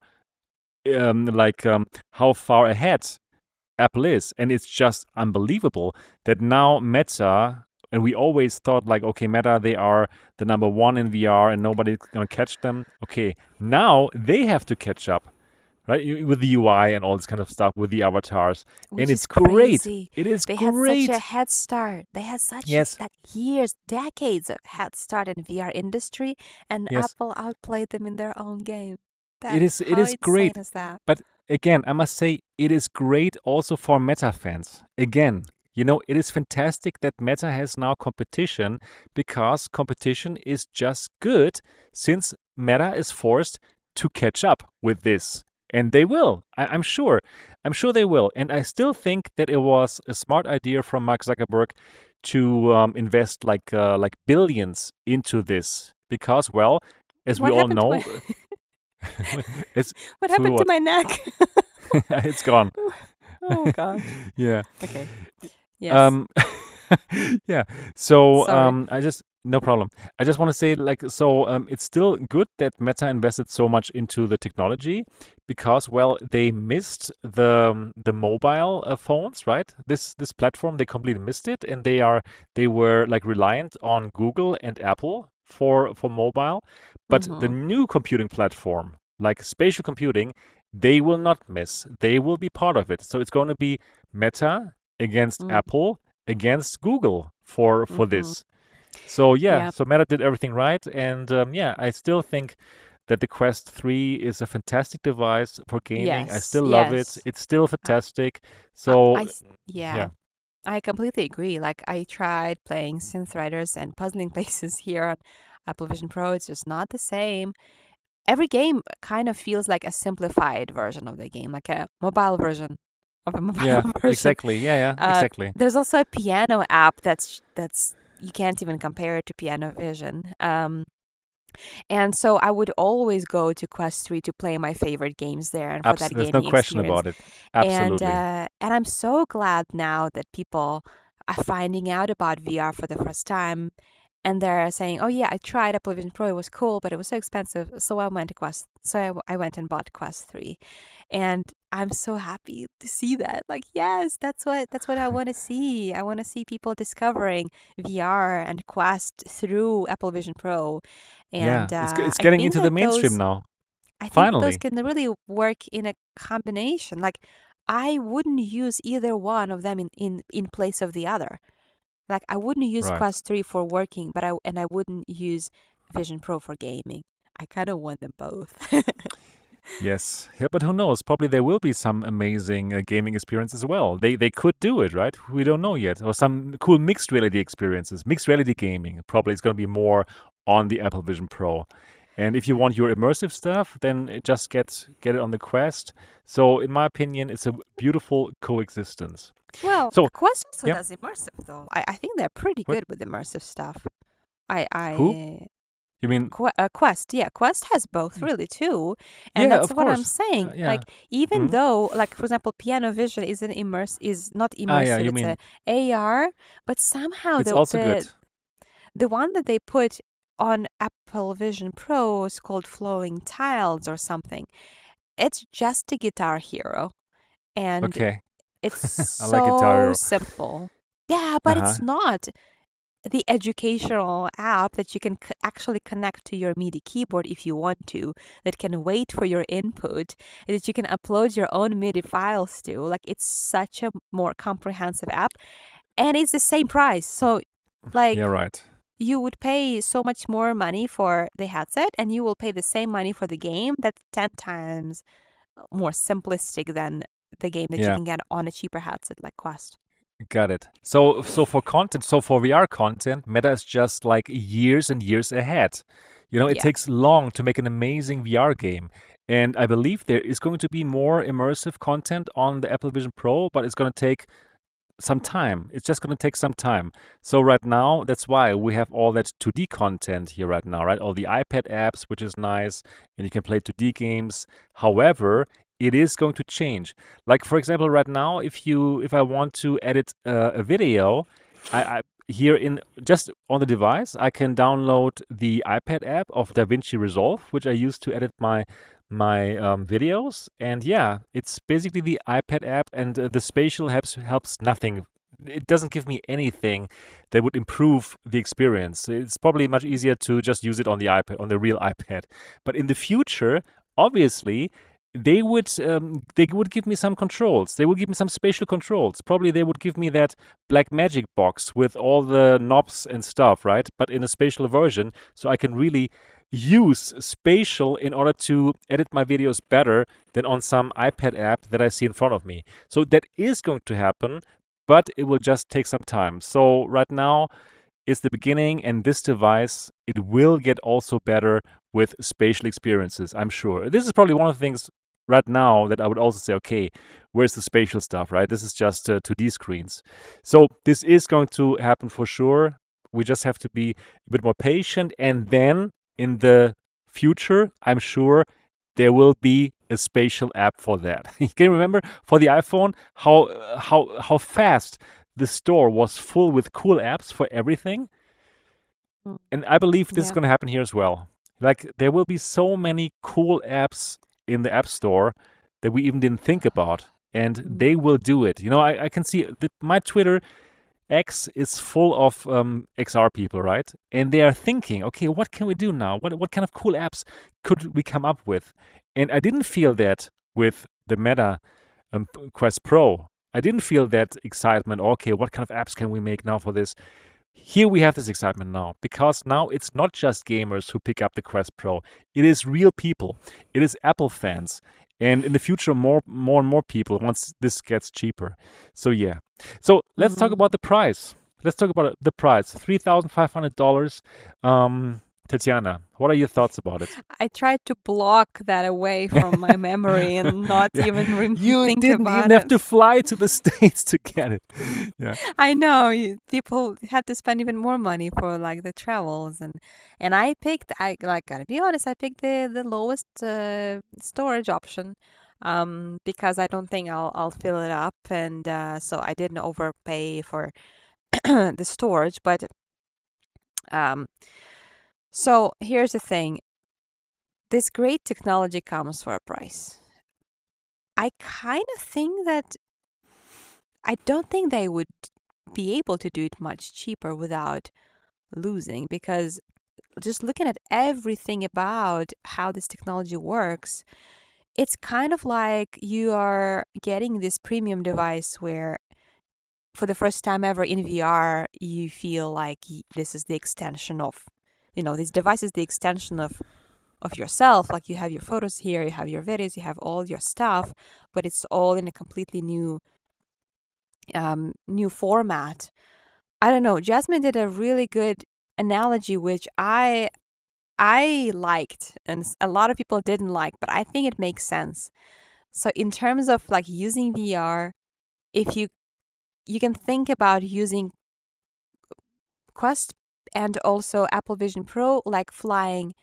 um like um how far ahead Apple is. And it's just unbelievable that now Meta, and we always thought like, okay, Meta, they are the number one in VR and nobody's gonna catch them. Okay, now they have to catch up, right? With the UI and all this kind of stuff, with the avatars. Which and it's great. crazy. It is They had such a head start. They had such Yes. like years, decades of head start in VR industry, and Yes. Apple outplayed them in their own game. It That is it is great. is that? But again, I must say it is great also for Meta fans. Again, you know, it is fantastic that Meta has now competition because competition is just good since Meta is forced to catch up with this. And they will. I, I'm sure. I'm sure they will. And I still think that it was a smart idea from Mark Zuckerberg to um, invest like uh, like billions into this because, well, as What we all know, my [LAUGHS] [LAUGHS] it's what to happened to what? my neck? [LAUGHS] it's gone. oh God. yeah. Okay. Yes. Um yeah. So Sorry. um I just no problem. I just want to say like so um it's still good that Meta invested so much into the technology because well they missed the um, the mobile uh, phones, right? This this platform they completely missed it and they are they were like reliant on Google and Apple for for mobile. But the Mhm. new computing platform like spatial computing they will not miss. They will be part of it. So it's going to be Meta against Mm. Apple against Google for for Mhm. this. So yeah, Yeah. so Meta did everything right, and um, yeah, I still think that the Quest 3 is a fantastic device for gaming. I still love it. It's still fantastic. I, So yeah. yeah, I completely agree. Like I tried playing Synth Riders and Puzzling [LAUGHS] Places here on Apple Vision Pro. It's just not the same. Every game kind of feels like a simplified version of the game, like a mobile version of a [LAUGHS] mobile yeah, version. exactly. Yeah, yeah, Uh, exactly. there's also a piano app that's that's you can't even compare it to Piano Vision. Um, and so I would always go to Quest 3 to play my favorite games there and for Abs- that there's no question experience about it. and Absolutely. uh, and I'm so glad now that people are finding out about VR for the first time, and they're saying, "Oh yeah, I tried Apple Vision Pro. It was cool, but it was so expensive, so I went to Quest. So I went and bought Quest Three, and I'm so happy to see that. Like, yes, that's what that's what I [LAUGHS] want to see. I want to see people discovering VR and Quest through Apple Vision Pro, Yeah, and it's uh, it's getting into the mainstream those now. I think those can really work in a combination. Like I wouldn't use either one of them in in in place of the other. Like I wouldn't use Right. Quest 3 for working, but I and I wouldn't use Vision Pro for gaming. I kind of want them both. [LAUGHS] Yes, yeah, but who knows? Probably there will be some amazing uh, gaming experience as well. They they could do it, right? We don't know yet. Or some cool mixed reality experiences. Mixed reality gaming. Probably it's going to be more on the Apple Vision Pro. And if you want your immersive stuff, then it just get get it on the Quest. So in my opinion, it's a beautiful coexistence. Well, So Quest also yeah, does immersive though. I, I think they're pretty what good with immersive stuff. I who? You mean? Qu- uh, Quest, yeah, Quest has both Mm. really too, and Yeah, that's what I'm saying. Uh, yeah. Like even Mhm. though, like for example, Piano Vision isn't immerse is not immersive. Ah, yeah. You it's mean a AR, but somehow it's the also the good. the one that they put on Apple Vision Pro is called Flowing Tiles or something. It's just a Guitar Hero, and Okay. it's [LAUGHS] like so Hero. simple. Yeah, but Uh-huh. it's not the educational app that you can c- actually connect to your MIDI keyboard if you want to, that can wait for your input, that you can upload your own MIDI files to. Like it's such a more comprehensive app, and it's the same price. So, like Yeah, right. you would pay so much more money for the headset, and you will pay the same money for the game. That's ten times uh, more simplistic than the game that you can get on a cheaper headset like Quest. Got it. So, so for content, so for VR content, Meta is just like years and years ahead. You know, it Yeah. takes long to make an amazing VR game. And I believe there is going to be more immersive content on the Apple Vision Pro, but it's going to take some time. It's just going to take some time. So right now, that's why we have all that 2D content here right now, right? All the iPad apps, which is nice, and you can play 2D games. However, it is going to change. Like for example, right now, if you if I want to edit uh, a video, I, I here in just on the device, I can download the iPad app of DaVinci Resolve, which I use to edit my my um, videos. And yeah, it's basically the iPad app, and uh, the spatial helps helps nothing. It doesn't give me anything that would improve the experience. It's probably much easier to just use it on the iPad, on the real iPad. But in the future, obviously, they would um, they would give me some controls. They would give me some spatial controls. Probably they would give me that Blackmagic box with all the knobs and stuff, right? But in a spatial version, so I can really use spatial in order to edit my videos better than on some iPad app that I see in front of me. So that is going to happen, but it will just take some time. So right now it's the beginning, and this device it will get also better with spatial experiences. I'm sure. This is probably one of the things right now that I would also say, okay, where's the spatial stuff, right? This is just uh, 2D screens. So this is going to happen for sure. We just have to be a bit more patient. And then in the future, I'm sure there will be a spatial app for that. [LAUGHS] you can remember for the iPhone how uh, how how fast the store was full with cool apps for everything. Mm. And I believe this is going to happen here as well. Like there will be so many cool apps in the App Store that we even didn't think about, and Mm. they will do it. You know, I, I can see that my Twitter X is full of um, XR people, right? And they are thinking, okay, what can we do now? What what kind of cool apps could we come up with? And I didn't feel that with the Meta um, Quest Pro. I didn't feel that excitement. Okay, what kind of apps can we make now for this? Here we have this excitement now because now it's not just gamers who pick up the Quest Pro. It is real people. It is Apple fans. And in the future, more, more and more people once this gets cheaper. So yeah. So let's talk Mhm. about the price. Let's talk about the price. Three thousand five hundred dollars. Um, Tetiana, what are your thoughts about it? I tried to block that away from my memory and [LAUGHS] not Yeah. even rem- You think didn't about even have to fly to the [LAUGHS] states to get it. Yeah. I know you, people had to spend even more money for like the travels and and I picked I like gotta be honest I picked the the lowest uh, storage option um because I don't think I'll I'll fill it up and uh, so I didn't overpay for [CLEARS THROAT] the storage but um so here's the thing this great technology comes for a price. I kind of think that I don't think they would be able to do it much cheaper without losing because just looking at everything about how this technology works, it's kind of like you are getting this premium device where for the first time ever in VR, you feel like this is the extension of, you know, this device is the extension of of yourself. Like you have your photos here, you have your videos, you have all your stuff, but it's all in a completely new um, new format. I don't know. Jasmine did a really good analogy, which I I liked, and a lot of people didn't like, but I think it makes sense. So in terms of like using VR, if you you can think about using Quest and also Apple Vision Pro, like flying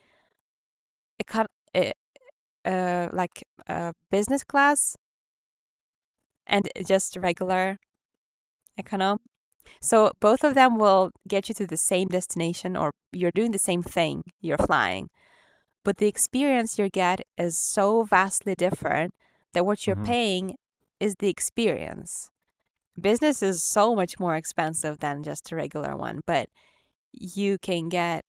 econ- uh, uh, like uh, business class and just regular economy. So both of them will get you to the same destination or you're doing the same thing, you're flying. But the experience you get is so vastly different that what you're Mhm. paying is the experience. Business is so much more expensive than just a regular one, but you can get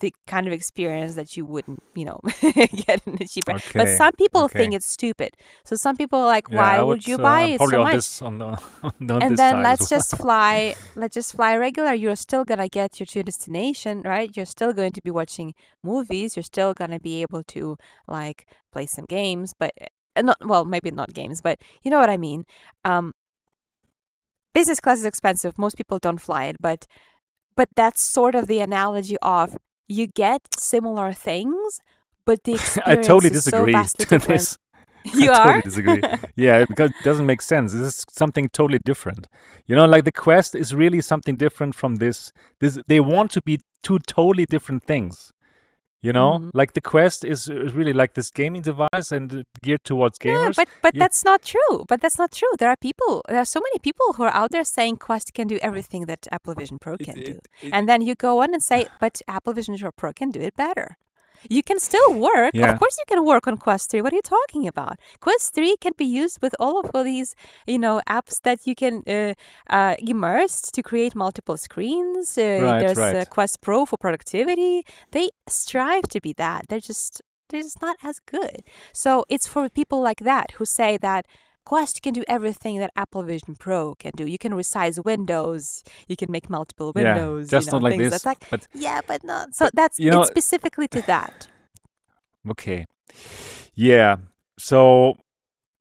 the kind of experience that you wouldn't, you know, [LAUGHS] get in a cheaper. But some people think it's stupid. So some people are like, Yeah, why would would. you Uh, buy it so much? this on the [LAUGHS] on And then let's well. just fly, let's just fly regular. You're still gonna get you to your destination, right? You're still going to be watching movies. You're still gonna be able to like play some games, but uh, not well, maybe not games, but you know what I mean. Um, business class is expensive. Most people don't fly it, but but that's sort of the analogy of you get similar things, but the [LAUGHS] I totally experience is so disagree to this. [LAUGHS] You I are? totally disagree. [LAUGHS] Yeah, because it doesn't make sense. This is something totally different. You know, like the Quest is really something different from this. This they want to be two totally different things. You know, Mhm. like the Quest is, is really like this gaming device and uh, geared towards gamers Yeah, but but You- that's not true. But that's not true. There are people. There are so many people who are out there saying Quest can do everything that Apple Vision Pro can it- do, it- and then you go on and say, but Apple Vision Pro can do it better. You can still work. Yeah. Of course, you can work on Quest 3. What are you talking about? Quest 3 can be used with all of these, you know, apps that you can uh, uh, immerse to create multiple screens. Uh, Right, there's uh, right. Quest Pro for productivity. They strive to be that. They're just they're just not as good. So it's for people like that who say that Quest can do everything that Apple Vision Pro can do. You can resize windows. You can make multiple windows. yeah, just you know, not like this. Like but yeah, but not. So that's you know- it's specifically to that. Okay. Yeah. So,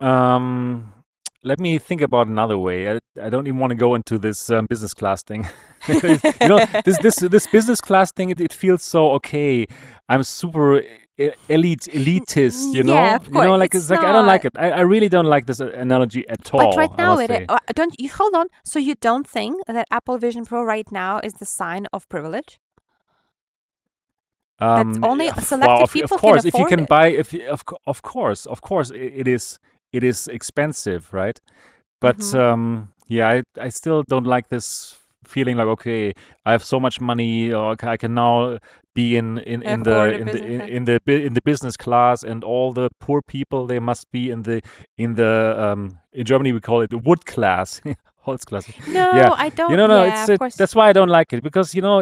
um, let me think about another way. I, I don't even want to go into this um, business class thing. [LAUGHS] you know, this this this business class thing. It, it feels so okay. I'm super elite elitist. You know. Yeah, of You know, like it's it's like I don't like it. I, I really don't like this uh, analogy at all. But right now, it uh, don't you hold on. So you don't think that Apple Vision Pro right now is the sign of privilege? Um, only [LAUGHS] yeah, f- selected well, of, people of can course, if you can it. buy, if you- of of course, of course, i it is it is expensive, right? But Mhm. um, yeah, I I still don't like this feeling like okay, I have so much money, or I can now be in in, in the in the in, business in the in the business class, and all the poor people they must be in the in the um in Germany we call it the wood class, [LAUGHS] Holzklasse. No, Yeah, I don't. you know, no, yeah, it's of it, course. that's why I don't like it because you know,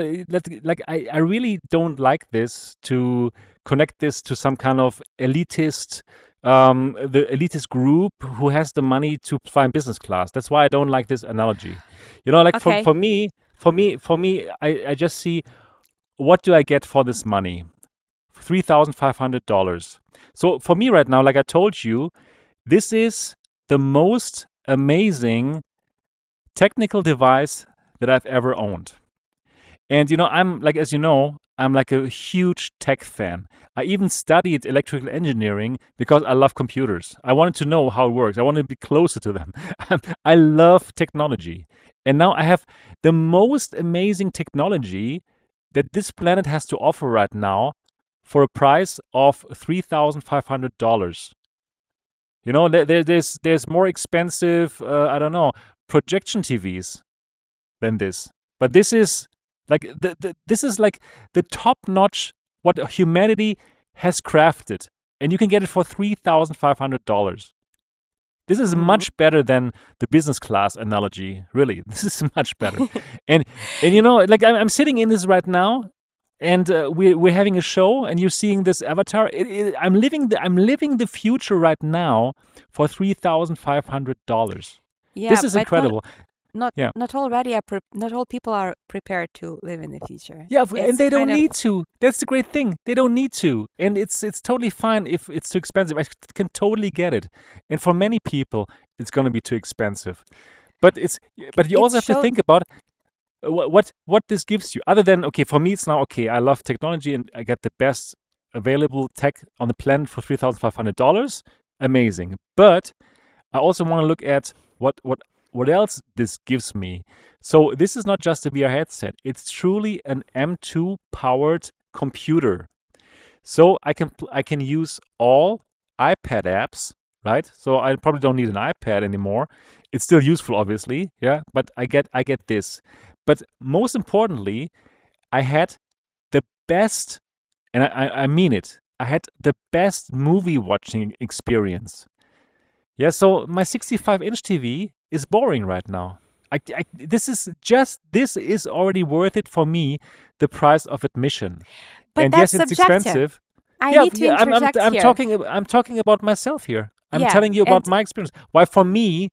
like I, I really don't like this to connect this to some kind of elitist, um, the elitist group who has the money to fly in business class. That's why I don't like this analogy. You know, like Okay. for for me, for me, for me, I I just see what do I get for this money? Three thousand five hundred dollars. So for me right now, like I told you, this is the most amazing technical device that I've ever owned. And you know, I'm like, as you know, I'm like a huge tech fan. I even studied electrical engineering because I love computers. I wanted to know how it works. I wanted to be closer to them. [LAUGHS] I love technology. And now I have the most amazing technology that this planet has to offer right now for a price of $3,500. You know, there, there- there's there's more expensive, uh, I don't know, projection TVs than this. But this is like the, the this is like the top notch what humanity has crafted, and you can get it for three thousand five hundred dollars. This is Mhm. much better than the business class analogy. Really, [LAUGHS] this is much better. [LAUGHS] and and you know, like I'm, I'm sitting in this right now, and uh, we're we're having a show, and you're seeing this avatar. It, it, I'm living the I'm living the future right now for three thousand five hundred dollars. yeah, this is not- incredible. Not Yeah. not already are pre- not all people are prepared to live in the future. Yeah, f- and they don't of- need to. That's the great thing. They don't need to, and it's it's totally fine if it's too expensive. I can totally get it. And for many people, it's going to be too expensive. But it's but you It also have to think about uh, what what what this gives you. Other than okay, for me, it's now okay. I love technology, and I get the best available tech on the planet for three thousand five hundred dollars. Amazing. But I also want to look at what what what else this gives me. So this is not just a VR headset. It's truly an M2 powered computer. So I can I can use all iPad apps, right? So I probably don't need an iPad anymore. It's still useful, obviously, yeah. But I get I get this. But most importantly, I had the best, and I, I mean it. I had the best movie watching experience. Yeah, so my 65 inch TV is boring right now. I, I, this is just this is already worth it for me, the price of admission. But and that's yes, it's subjective. expensive. I yeah, need to yeah, I'm, I'm, I'm talking I'm talking about myself here. I'm Yeah, telling you about my experience. Why for me,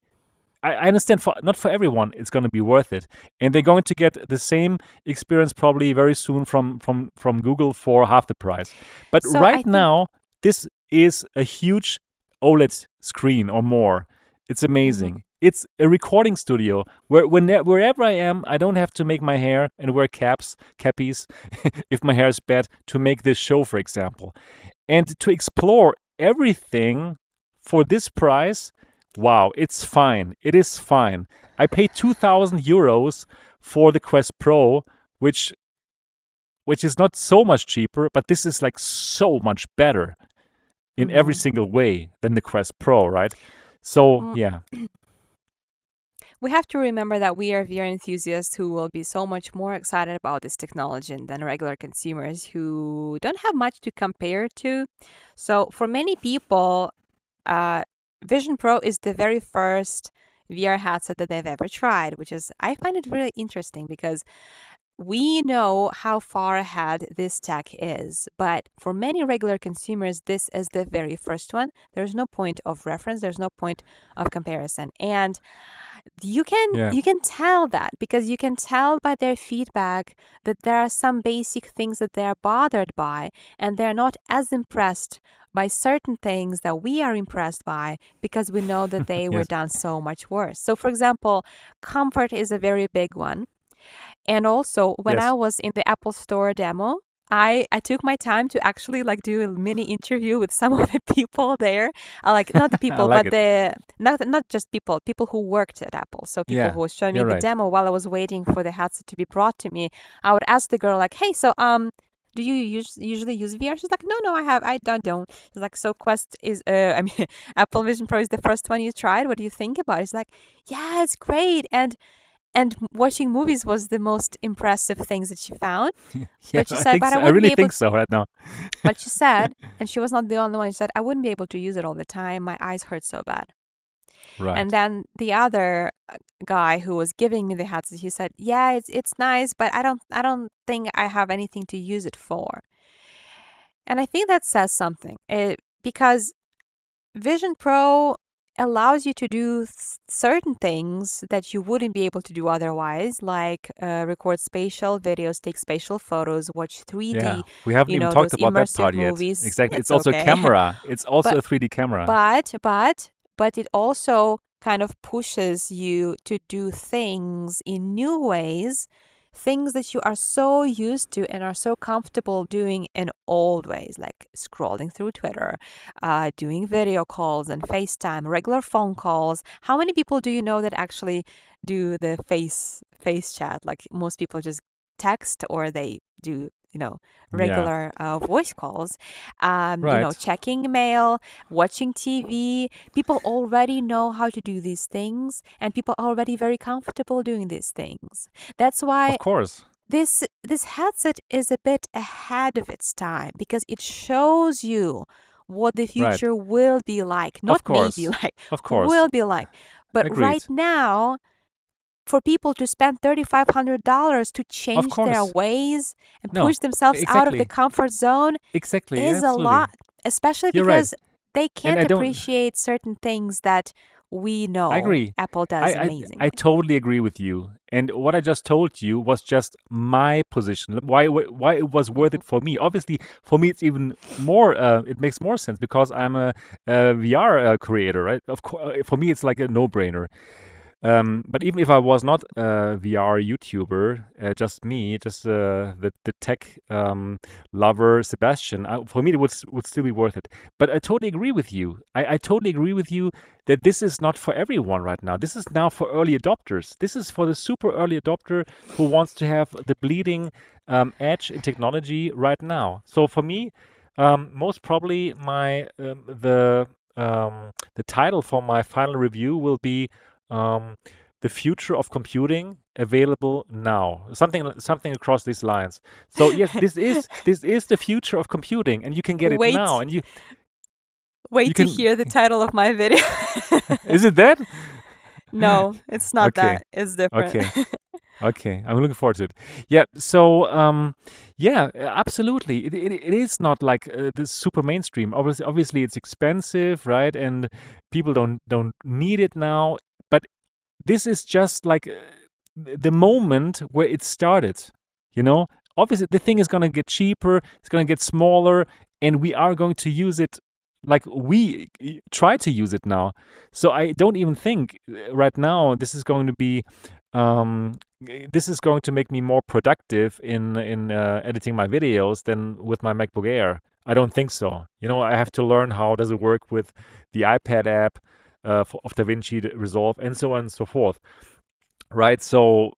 I, I understand for not for everyone it's going to be worth it, and they're going to get the same experience probably very soon from from from Google for half the price. But So right now, this is a huge OLED screen or more. Mm-hmm. It's amazing. It's a recording studio where when wherever I am, I don't have to make my hair and wear caps, cappies, [LAUGHS] if my hair is bad to make this show, for example, and to explore everything for this price. Wow, it's fine. It is fine. I paid two thousand euros for the Quest Pro, which which is not so much cheaper, but this is like so much better in every Mhm. single way than the Quest Pro, right? So Mm. yeah, [CLEARS THROAT] We have to remember that we are VR enthusiasts who will be so much more excited about this technology than regular consumers who don't have much to compare to. So, for many people, uh, Vision Pro is the very first VR headset that they've ever tried, which is, I find it really interesting because we know how far ahead this tech is. But for many regular consumers, this is the very first one. There's no point of reference, there's no point of comparison. And you can Yeah. you can tell that because you can tell by their feedback that there are some basic things that they're bothered by and they're not as impressed by certain things that we are impressed by because we know that [LAUGHS] they were done so much worse. So for example, comfort is a very big one. And also when Yes. I was in the Apple Store demo, I I took my time to actually like do a mini interview with some [LAUGHS] of the people there. Uh, like not the [LAUGHS] people, like but the not not just people, people who worked at Apple. So people Yeah, who was showing me you're the right. demo while I was waiting for the headset to be brought to me. I would ask the girl like, "Hey, so um, do you use, usually use VR?" She's like, "No, no, I have, I don't, don't." She's like, "So Quest is, uh, [LAUGHS] I mean, Apple Vision Pro is the first one you tried. What do you think about it?" It's like, "Yeah, it's great," and and watching movies was the most impressive things that she found. [LAUGHS] Yeah, But she I said, think "But I so. I really think so right now. [LAUGHS] But she [LAUGHS] said, and she was not the only one. She said, "I wouldn't be able to use it all the time. My eyes hurt so bad." Right. And then the other uh, guy who was giving me the headset, he said, "Yeah, it's it's nice, but I don't I don't think I have anything to use it for." And I think that says something eh, because Vision Pro allows you to do certain things that you wouldn't be able to do otherwise, like uh, record spatial videos, take spatial photos, watch 3D. yeah, we haven't even know, talked about that part yet. movies. Exactly. It's It's also okay. a [LAUGHS] camera. It's also But- a 3D camera. But but but it also kind of pushes you to do things in new ways, things that you are so used to and are so comfortable doing in old ways, like scrolling through Twitter, uh, doing video calls and FaceTime, regular phone calls. How many people do you know that actually do the face face chat? Like most people just text or they do, you know, regular uh, voice calls. Um, you know, Right. checking mail, watching TV. People already know how to do these things, and people are already very comfortable doing these things. That's why Of course. this this headset is a bit ahead of its time because it shows you what the Right. future will be like, Of not course. maybe like, Of course. will be like. But Agreed. right now, for people to spend $3,500 to change their ways and No, push themselves out of the comfort zone Exactly. is a lot, especially You're right. because they can't appreciate certain things that we know I agree. Apple does I, I. I totally agree with you. And what I just told you was just my position. Why why it was worth it for me. Obviously, for me, it's even more. Uh, it makes more sense because I'm a, a VR uh, creator, right? Of course, for me, it's like a no-brainer. Um, but even if I was not a VR YouTuber, uh, just me, just uh, the the tech um, lover Sebastian, I, for me it would would still be worth it. But I totally agree with you. I, I totally agree with you that this is not for everyone right now. This is now for early adopters. This is for the super early adopter who wants to have the bleeding um, edge in technology right now. So for me, um, most probably my um, the um, the title for my final review will be um, the future of computing available now something something across these lines so yes [LAUGHS] this is this is the future of computing and you can get it Wait. now and you Wait You to can- hear the [LAUGHS] title of my video. is it that [LAUGHS] no, it's not Okay. that. It's different. Okay. Okay, I'm looking forward to it. Yeah, so um, yeah, absolutely. It, it, it is not like uh, the super mainstream. Obviously, obviously, it's expensive, right? And people don't don't need it now. This is just like uh, the moment where it started. You know, obviously, the thing is gonna get cheaper. It's gonna get smaller, and we are going to use it like we try to use it now. So I don't even think uh, right now this is going to be um this is going to make me more productive in in uh, editing my videos than with my MacBook Air. I don't think so. You know, I have to learn how does it work with the iPad app uh, for, of DaVinci Resolve and so on and so forth. Right? So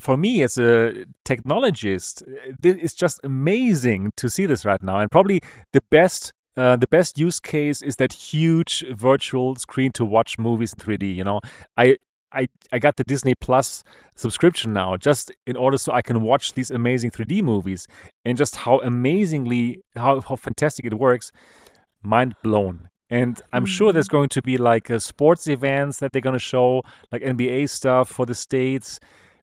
for me as a technologist, it's just amazing to see this right now. And probably the best uh, the best use case is that huge virtual screen to watch movies in 3D. You know, I I I got the Disney Plus subscription now just in order so I can watch these amazing 3D movies and just how amazingly how how fantastic it works. Mind blown. And I'm sure there's going to be like uh, sports events that they're going to show, like NBA stuff for the states,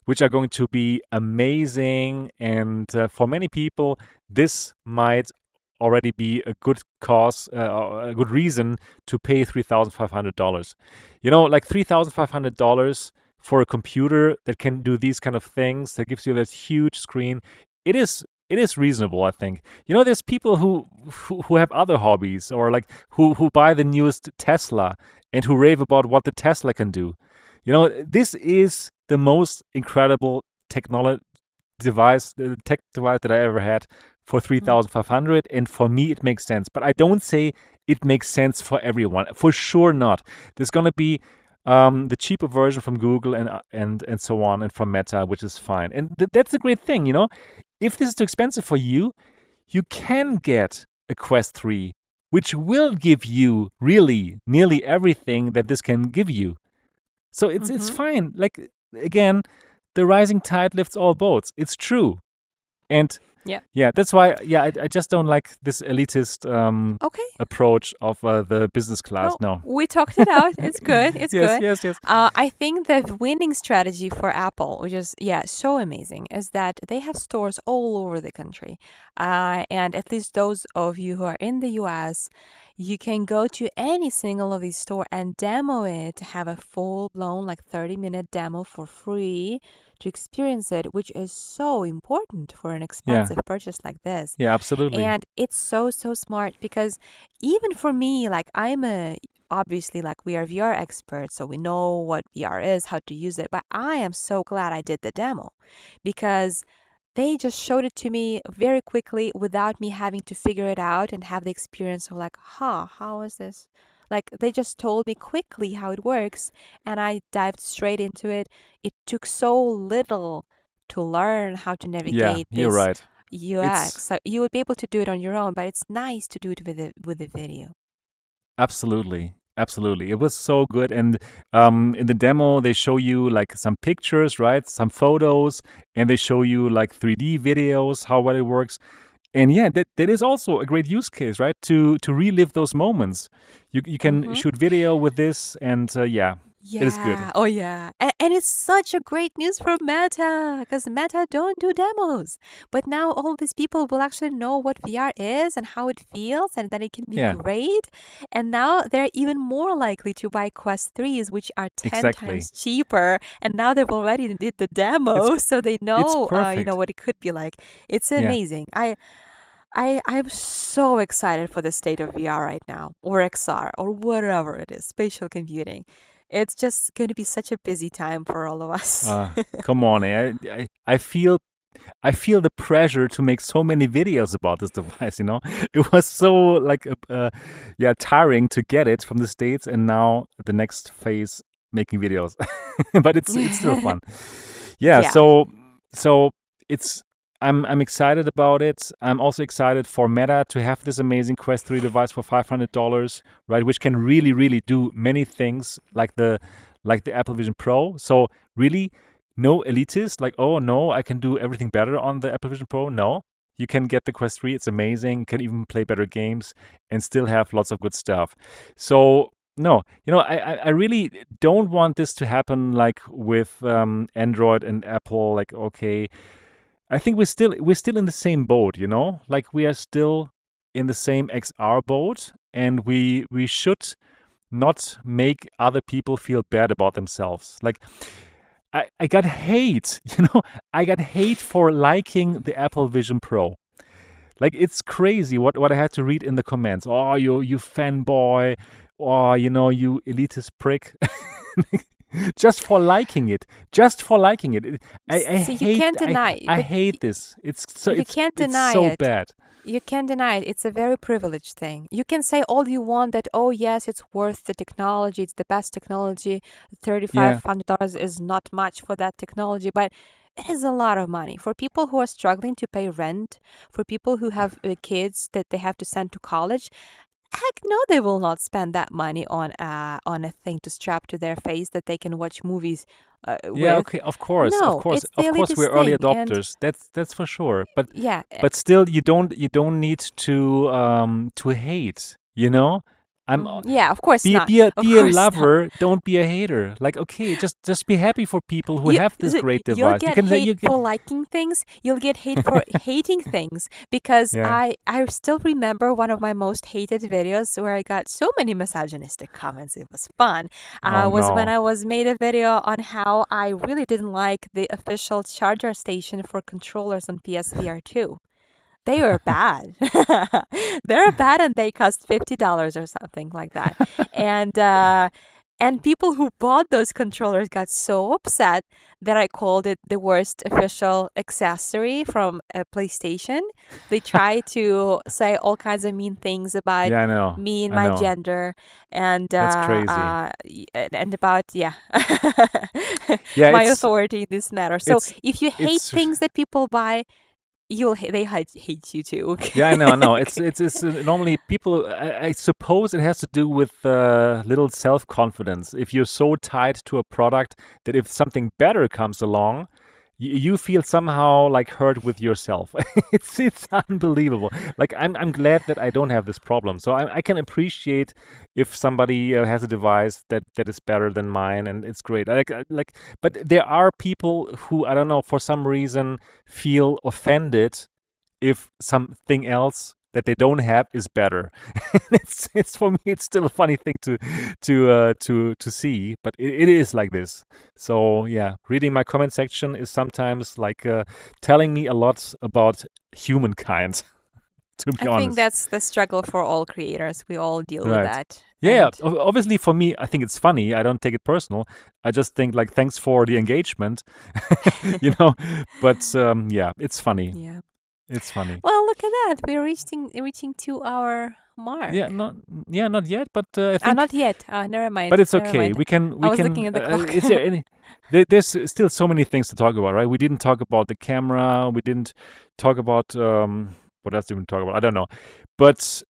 which are going to be amazing. And uh, for many people, this might already be a good cause, uh, a good reason to pay $3,500. You know, like $3,500 for a computer that can do these kind of things, that gives you this huge screen. It is it is reasonable, I think. You know, there's people who who, who have other hobbies or like who who buy the newest Tesla and who rave about what the Tesla can do. You know, this is the most incredible technology device, the tech device that I ever had for 3500 and for me it makes sense. But I don't say it makes sense for everyone. For sure not. There's going to be um, the cheaper version from Google and uh, and and so on and from Meta, which is fine. And th- that's a great thing, you know. If this is too expensive for you, you can get a Quest 3, which will give you really nearly everything that this can give you. So it's it's Mhm. fine. Like again, the rising tide lifts all boats. It's true. And Yeah. yeah, that's why yeah, I, I just don't like this elitist um Okay. approach of uh, the business class. Well, no. we talked it out. It's [LAUGHS] good. It's yes, good. yes, yes. Uh, I think the winning strategy for Apple, which is yeah so amazing, is that they have stores all over the country, uh, and at least those of you who are in the U.S., you can go to any single of these store and demo it, have a full blown like thirty minute demo for free to experience it, which is so important for an expensive purchase like this. Yeah, absolutely. And it's so, so smart because even for me, like I'm a obviously like we are VR experts, so we know what VR is, how to use it. But I am so glad I did the demo because they just showed it to me very quickly without me having to figure it out and have the experience of like, huh, how is this? Like they just told me quickly how it works and I dived straight into it. It took so little to learn how to yeah, navigate you're this right. UX. It's So you would be able to do it on your own, but it's nice to do it with the with the video. absolutely. Absolutely. It was so good. And um in the demo they show you like some pictures, right? Some photos, and they show you like 3D videos, how well it works. And yeah, that, that is also a great use case, right? To to relive those moments. You you can hmm shoot video with this and uh, yeah, it is good. Yeah. Oh yeah. And, and it's such a great news for Meta because Meta don't do demos. But now all these people will actually know what VR is and how it feels and that it can be Yeah, great. And now they're even more likely to buy Quest 3s, which are 10 exactly. times cheaper. And now they've already did the It's demo, so they know uh, you know what it could be like. It's Yeah. amazing. I I I'm so excited for the state of VR right now, or XR, or whatever it is, spatial computing, it's just going to be such a busy time for all of us. Uh, [LAUGHS] come on, eh? I, I I feel I feel the pressure to make so many videos about this [LAUGHS] device. You know, it was so like uh, yeah tiring to get it from the states, and now the next phase making videos. [LAUGHS] but it's it's still fun. Yeah, Yeah. So so it's I'm I'm excited about it. I'm also excited for Meta to have this amazing Quest 3 device for five hundred dollars, right? Which can really really do many things like the like the Apple Vision Pro. So really no elitist like oh no i can do everything better on the apple vision pro no you can get the quest 3 it's amazing can even play better games and still have lots of good stuff so no you know i i, I really don't want this to happen like with um, android and apple like okay i think we're still we're still in the same boat you know like we are still in the same xr boat and we we should not make other people feel bad about themselves like I, I got hate, [LAUGHS] you know, I got hate for liking the Apple Vision Pro. Like it's crazy what, what I had to read in the comments. Oh, you you fanboy, or you know, you elitist prick. [LAUGHS] [LAUGHS] just for liking it. Just for liking it. I, I you hate can't I- deny I, but hate this. It's so you it's, can't deny it's so it. bad. You can't deny it. It's a very privileged thing. You can say all you want that, oh, yes, it's worth the technology. It's the best technology. $3,500 is not much for that technology, but it is a lot of money. For people who are struggling to pay rent, for people who have uh, kids that they have to send to college, heck no, they will not spend that money on uh, on a thing to strap to their face that they can watch movies uh, Yeah, okay, of course, No, of course, of course we're early adopters. That's that's for sure. But yeah, uh, but still you don't you don't need to um to hate you know i'm mhm, yeah, of course be not. be a Of be a course not. lover don't be a hater like okay just just be happy for people who You, have this so great you'll device you get can hate you can for liking things. You'll get hate for [LAUGHS] hating things because yeah I I still remember one of my most hated videos where I got so many misogynistic comments. It was fun. oh Uh, was when I was made a video on how I really didn't like the official charger station for controllers on PSVR 2. They were [LAUGHS] bad. [LAUGHS] They're bad and they cost $50 or something like that. And uh and people who bought those controllers got so upset that I called it the worst official accessory from a PlayStation. They tried to say all kinds of mean things about yeah i know me and i my know gender and that's uh, crazy uh and and about yeah [LAUGHS] yeah my authority in this matter. So if you hate things that people buy, you'll they hate, hate you too. [LAUGHS] Yeah, I know, I know. It's it's it's uh, normally people. I, I suppose it has to do with uh, little self confidence. If you're so tied to a product that if something better comes along, you, feel somehow like hurt with yourself. [LAUGHS] it's it's unbelievable. Like I'm I'm glad that I don't have this problem. So I, I can appreciate if somebody uh, has a device that that is better than mine, and it's great. Like like, but there are people who I don't know for some reason feel offended if something else that they don't have is better. [LAUGHS] it's it's for me it's still a funny thing to to uh, to to see, but it, it is like this. So yeah, reading my comment section is sometimes like uh, telling me a lot about humankind. [LAUGHS] To be I think that's the struggle for all creators. We all deal with that. Yeah, And obviously for me, I think it's funny. I don't take it personal. I just think like thanks for the engagement, [LAUGHS] you know. But um, yeah, it's funny. yeah. It's funny. Well, look at that. We're reaching reaching two hour mark. Yeah, not yeah, not yet, but uh, I Ah, think not yet. Uh, never mind. but it's Never okay. mind. We can I we was can. looking at the Uh, clock. is there any? [LAUGHS] There, there's still so many things to talk about, right? We didn't talk about the camera. We didn't talk about um, what else did we talk about? I don't know, but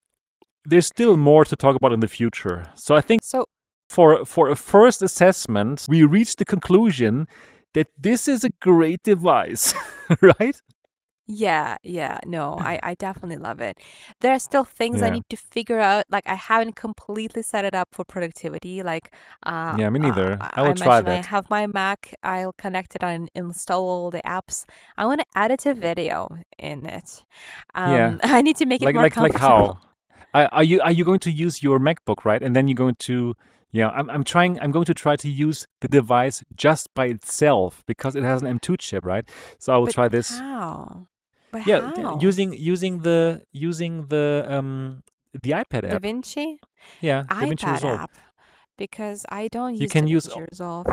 there's still more to talk about in the future. So I think So for for a first assessment, we reached the conclusion that this is a great device, [LAUGHS] right? Yeah, yeah. No, I [LAUGHS] I definitely love it. There are still things I Yeah, need to figure out. Like I haven't completely set it up for productivity. Like uh, yeah, me uh neither. I I I will try mentioned I that. have my Mac. I'll connect it and install all the apps. I want to edit a video in it. Yeah, Um, [LAUGHS] I need to make it like more like like comfortable. how? Are, are you are you going to use your MacBook, right? And then you're going to yeah, I'm I'm trying I'm going to try to use the device just by itself because it has an M2 chip, right? So I will But try this. how? But Yeah, how? using using the using the um the iPad Da app. Vinci? Yeah, DaVinci iPad Resolve. app. because I don't You use can use DaVinci Resolve.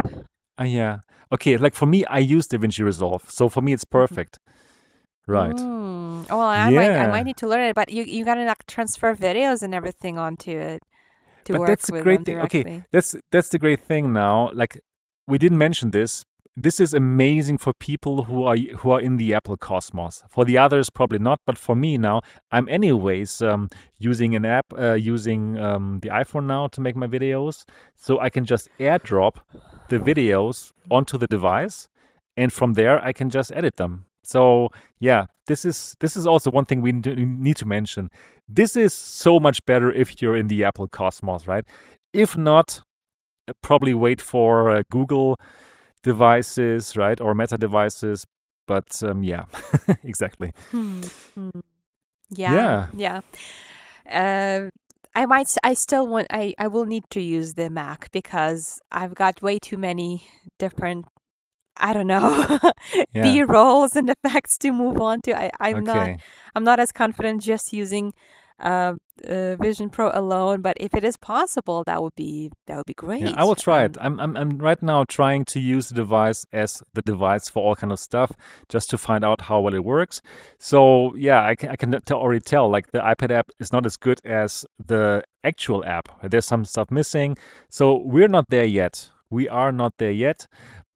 uh, yeah. Okay, like for me, I use DaVinci Resolve, so for me it's Mhm. perfect. Right. Mm. Well, I might I might Yeah. need to learn it, but you you gotta like transfer videos and everything onto it to But work that's with them great thing. Okay, directly. that's that's the great thing now. Like we didn't mention this. This is amazing for people who are who are in the Apple cosmos. For the others, probably not. But for me now, I'm anyways um, using an app, uh, using um, the iPhone now to make my videos. So I can just AirDrop the videos onto the device, and from there I can just edit them. So yeah, this is this is also one thing we need to mention. This is so much better if you're in the Apple cosmos, right? If not, probably wait for uh, Google devices, right, or Meta devices. But um, yeah, [LAUGHS] exactly. Hmm. hmm. Yeah, Yeah, yeah. Uh, I might. I still want. I I will need to use the Mac because I've got way too many different. I don't know [LAUGHS] yeah. B rolls and effects [LAUGHS] to move on to. I I'm not. I'm not as confident just using uh, uh, Vision Pro alone. But if it is possible, that would be that would be Yeah, I will great. try it. Um, I'm, I'm, I'm right now trying to use the device as the device for all kind of stuff, just to find out how well it works. So yeah, I can, I can already tell like the iPad app is not as good as the actual app. There's some stuff missing. So we're not there yet. We are not there yet,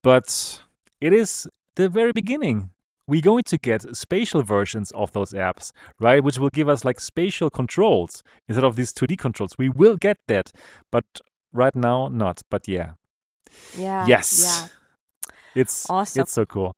but it is the very beginning. We're going to get spatial versions of those apps, right? Which will give us like spatial controls instead of these 2D controls. We will get that, but right now not. But yeah, yeah, yes, yeah. it's Awesome. it's so cool.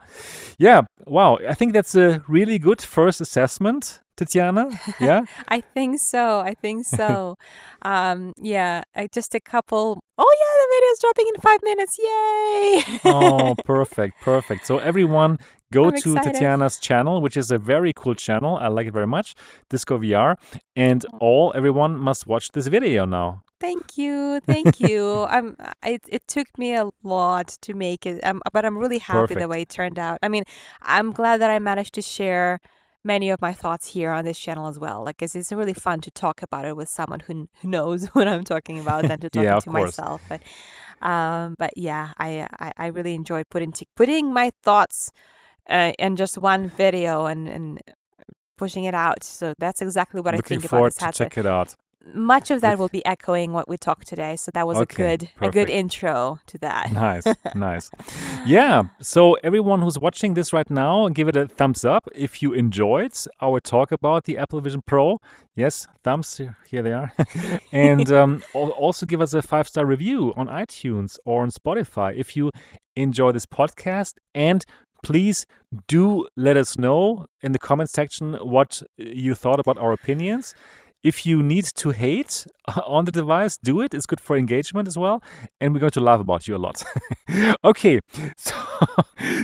Yeah, wow. I think that's a really good first assessment, Tetiana. Yeah, [LAUGHS] I think so. I think so. Um, yeah, I just a couple. Oh yeah, the video is dropping in five minutes. Yay! Oh, [LAUGHS] perfect, perfect. So everyone go I'm to excited. Tetiana's channel, which is a very cool channel. I like it very much. Disco VR, and Oh. all everyone must watch this video now. Thank you, thank you. I'm. It it took me a lot to make it, um, but I'm really happy the way it turned out. I mean, I'm glad that I managed to share many of my thoughts here on this channel as well. Like, it's, it's really fun to talk about it with someone who, who knows [LAUGHS] what I'm talking about than to [LAUGHS] Yeah, talking to course. myself. But, um, but yeah, I I, I really enjoy putting to, putting my thoughts uh, in just one video and and pushing it out. So that's exactly what I Looking think about this to headset. check it out. Much of that will be echoing what we talked today. So that was a okay, good a good intro to that. Nice, nice. [LAUGHS] Yeah. So everyone who's watching this right now, give it a thumbs up if you enjoyed our talk about the Apple Vision Pro. Yes, thumbs. Here here they are. [LAUGHS] and um, also give us a five star review on iTunes or on Spotify if you enjoy this podcast. And please do let us know in the comment section what uh, you thought about our opinions. If you need to hate [LAUGHS] on the device, do it. It's good for engagement as well. And we're going to laugh about you a lot. [LAUGHS] okay. [LAUGHS] So,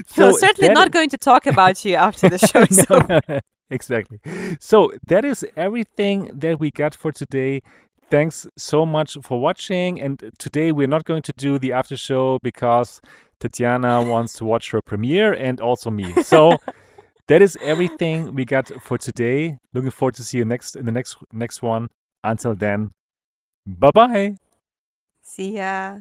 So so certainly that not going to talk about you after the show. no, no, exactly. So that is everything that we got for today. Thanks so much for watching. And today we're not going to do the after show because Tetiana wants to watch her premiere and also me. So [LAUGHS] that is everything we got for today. Looking forward to see you next in the next next one. Until then, bye bye. see ya.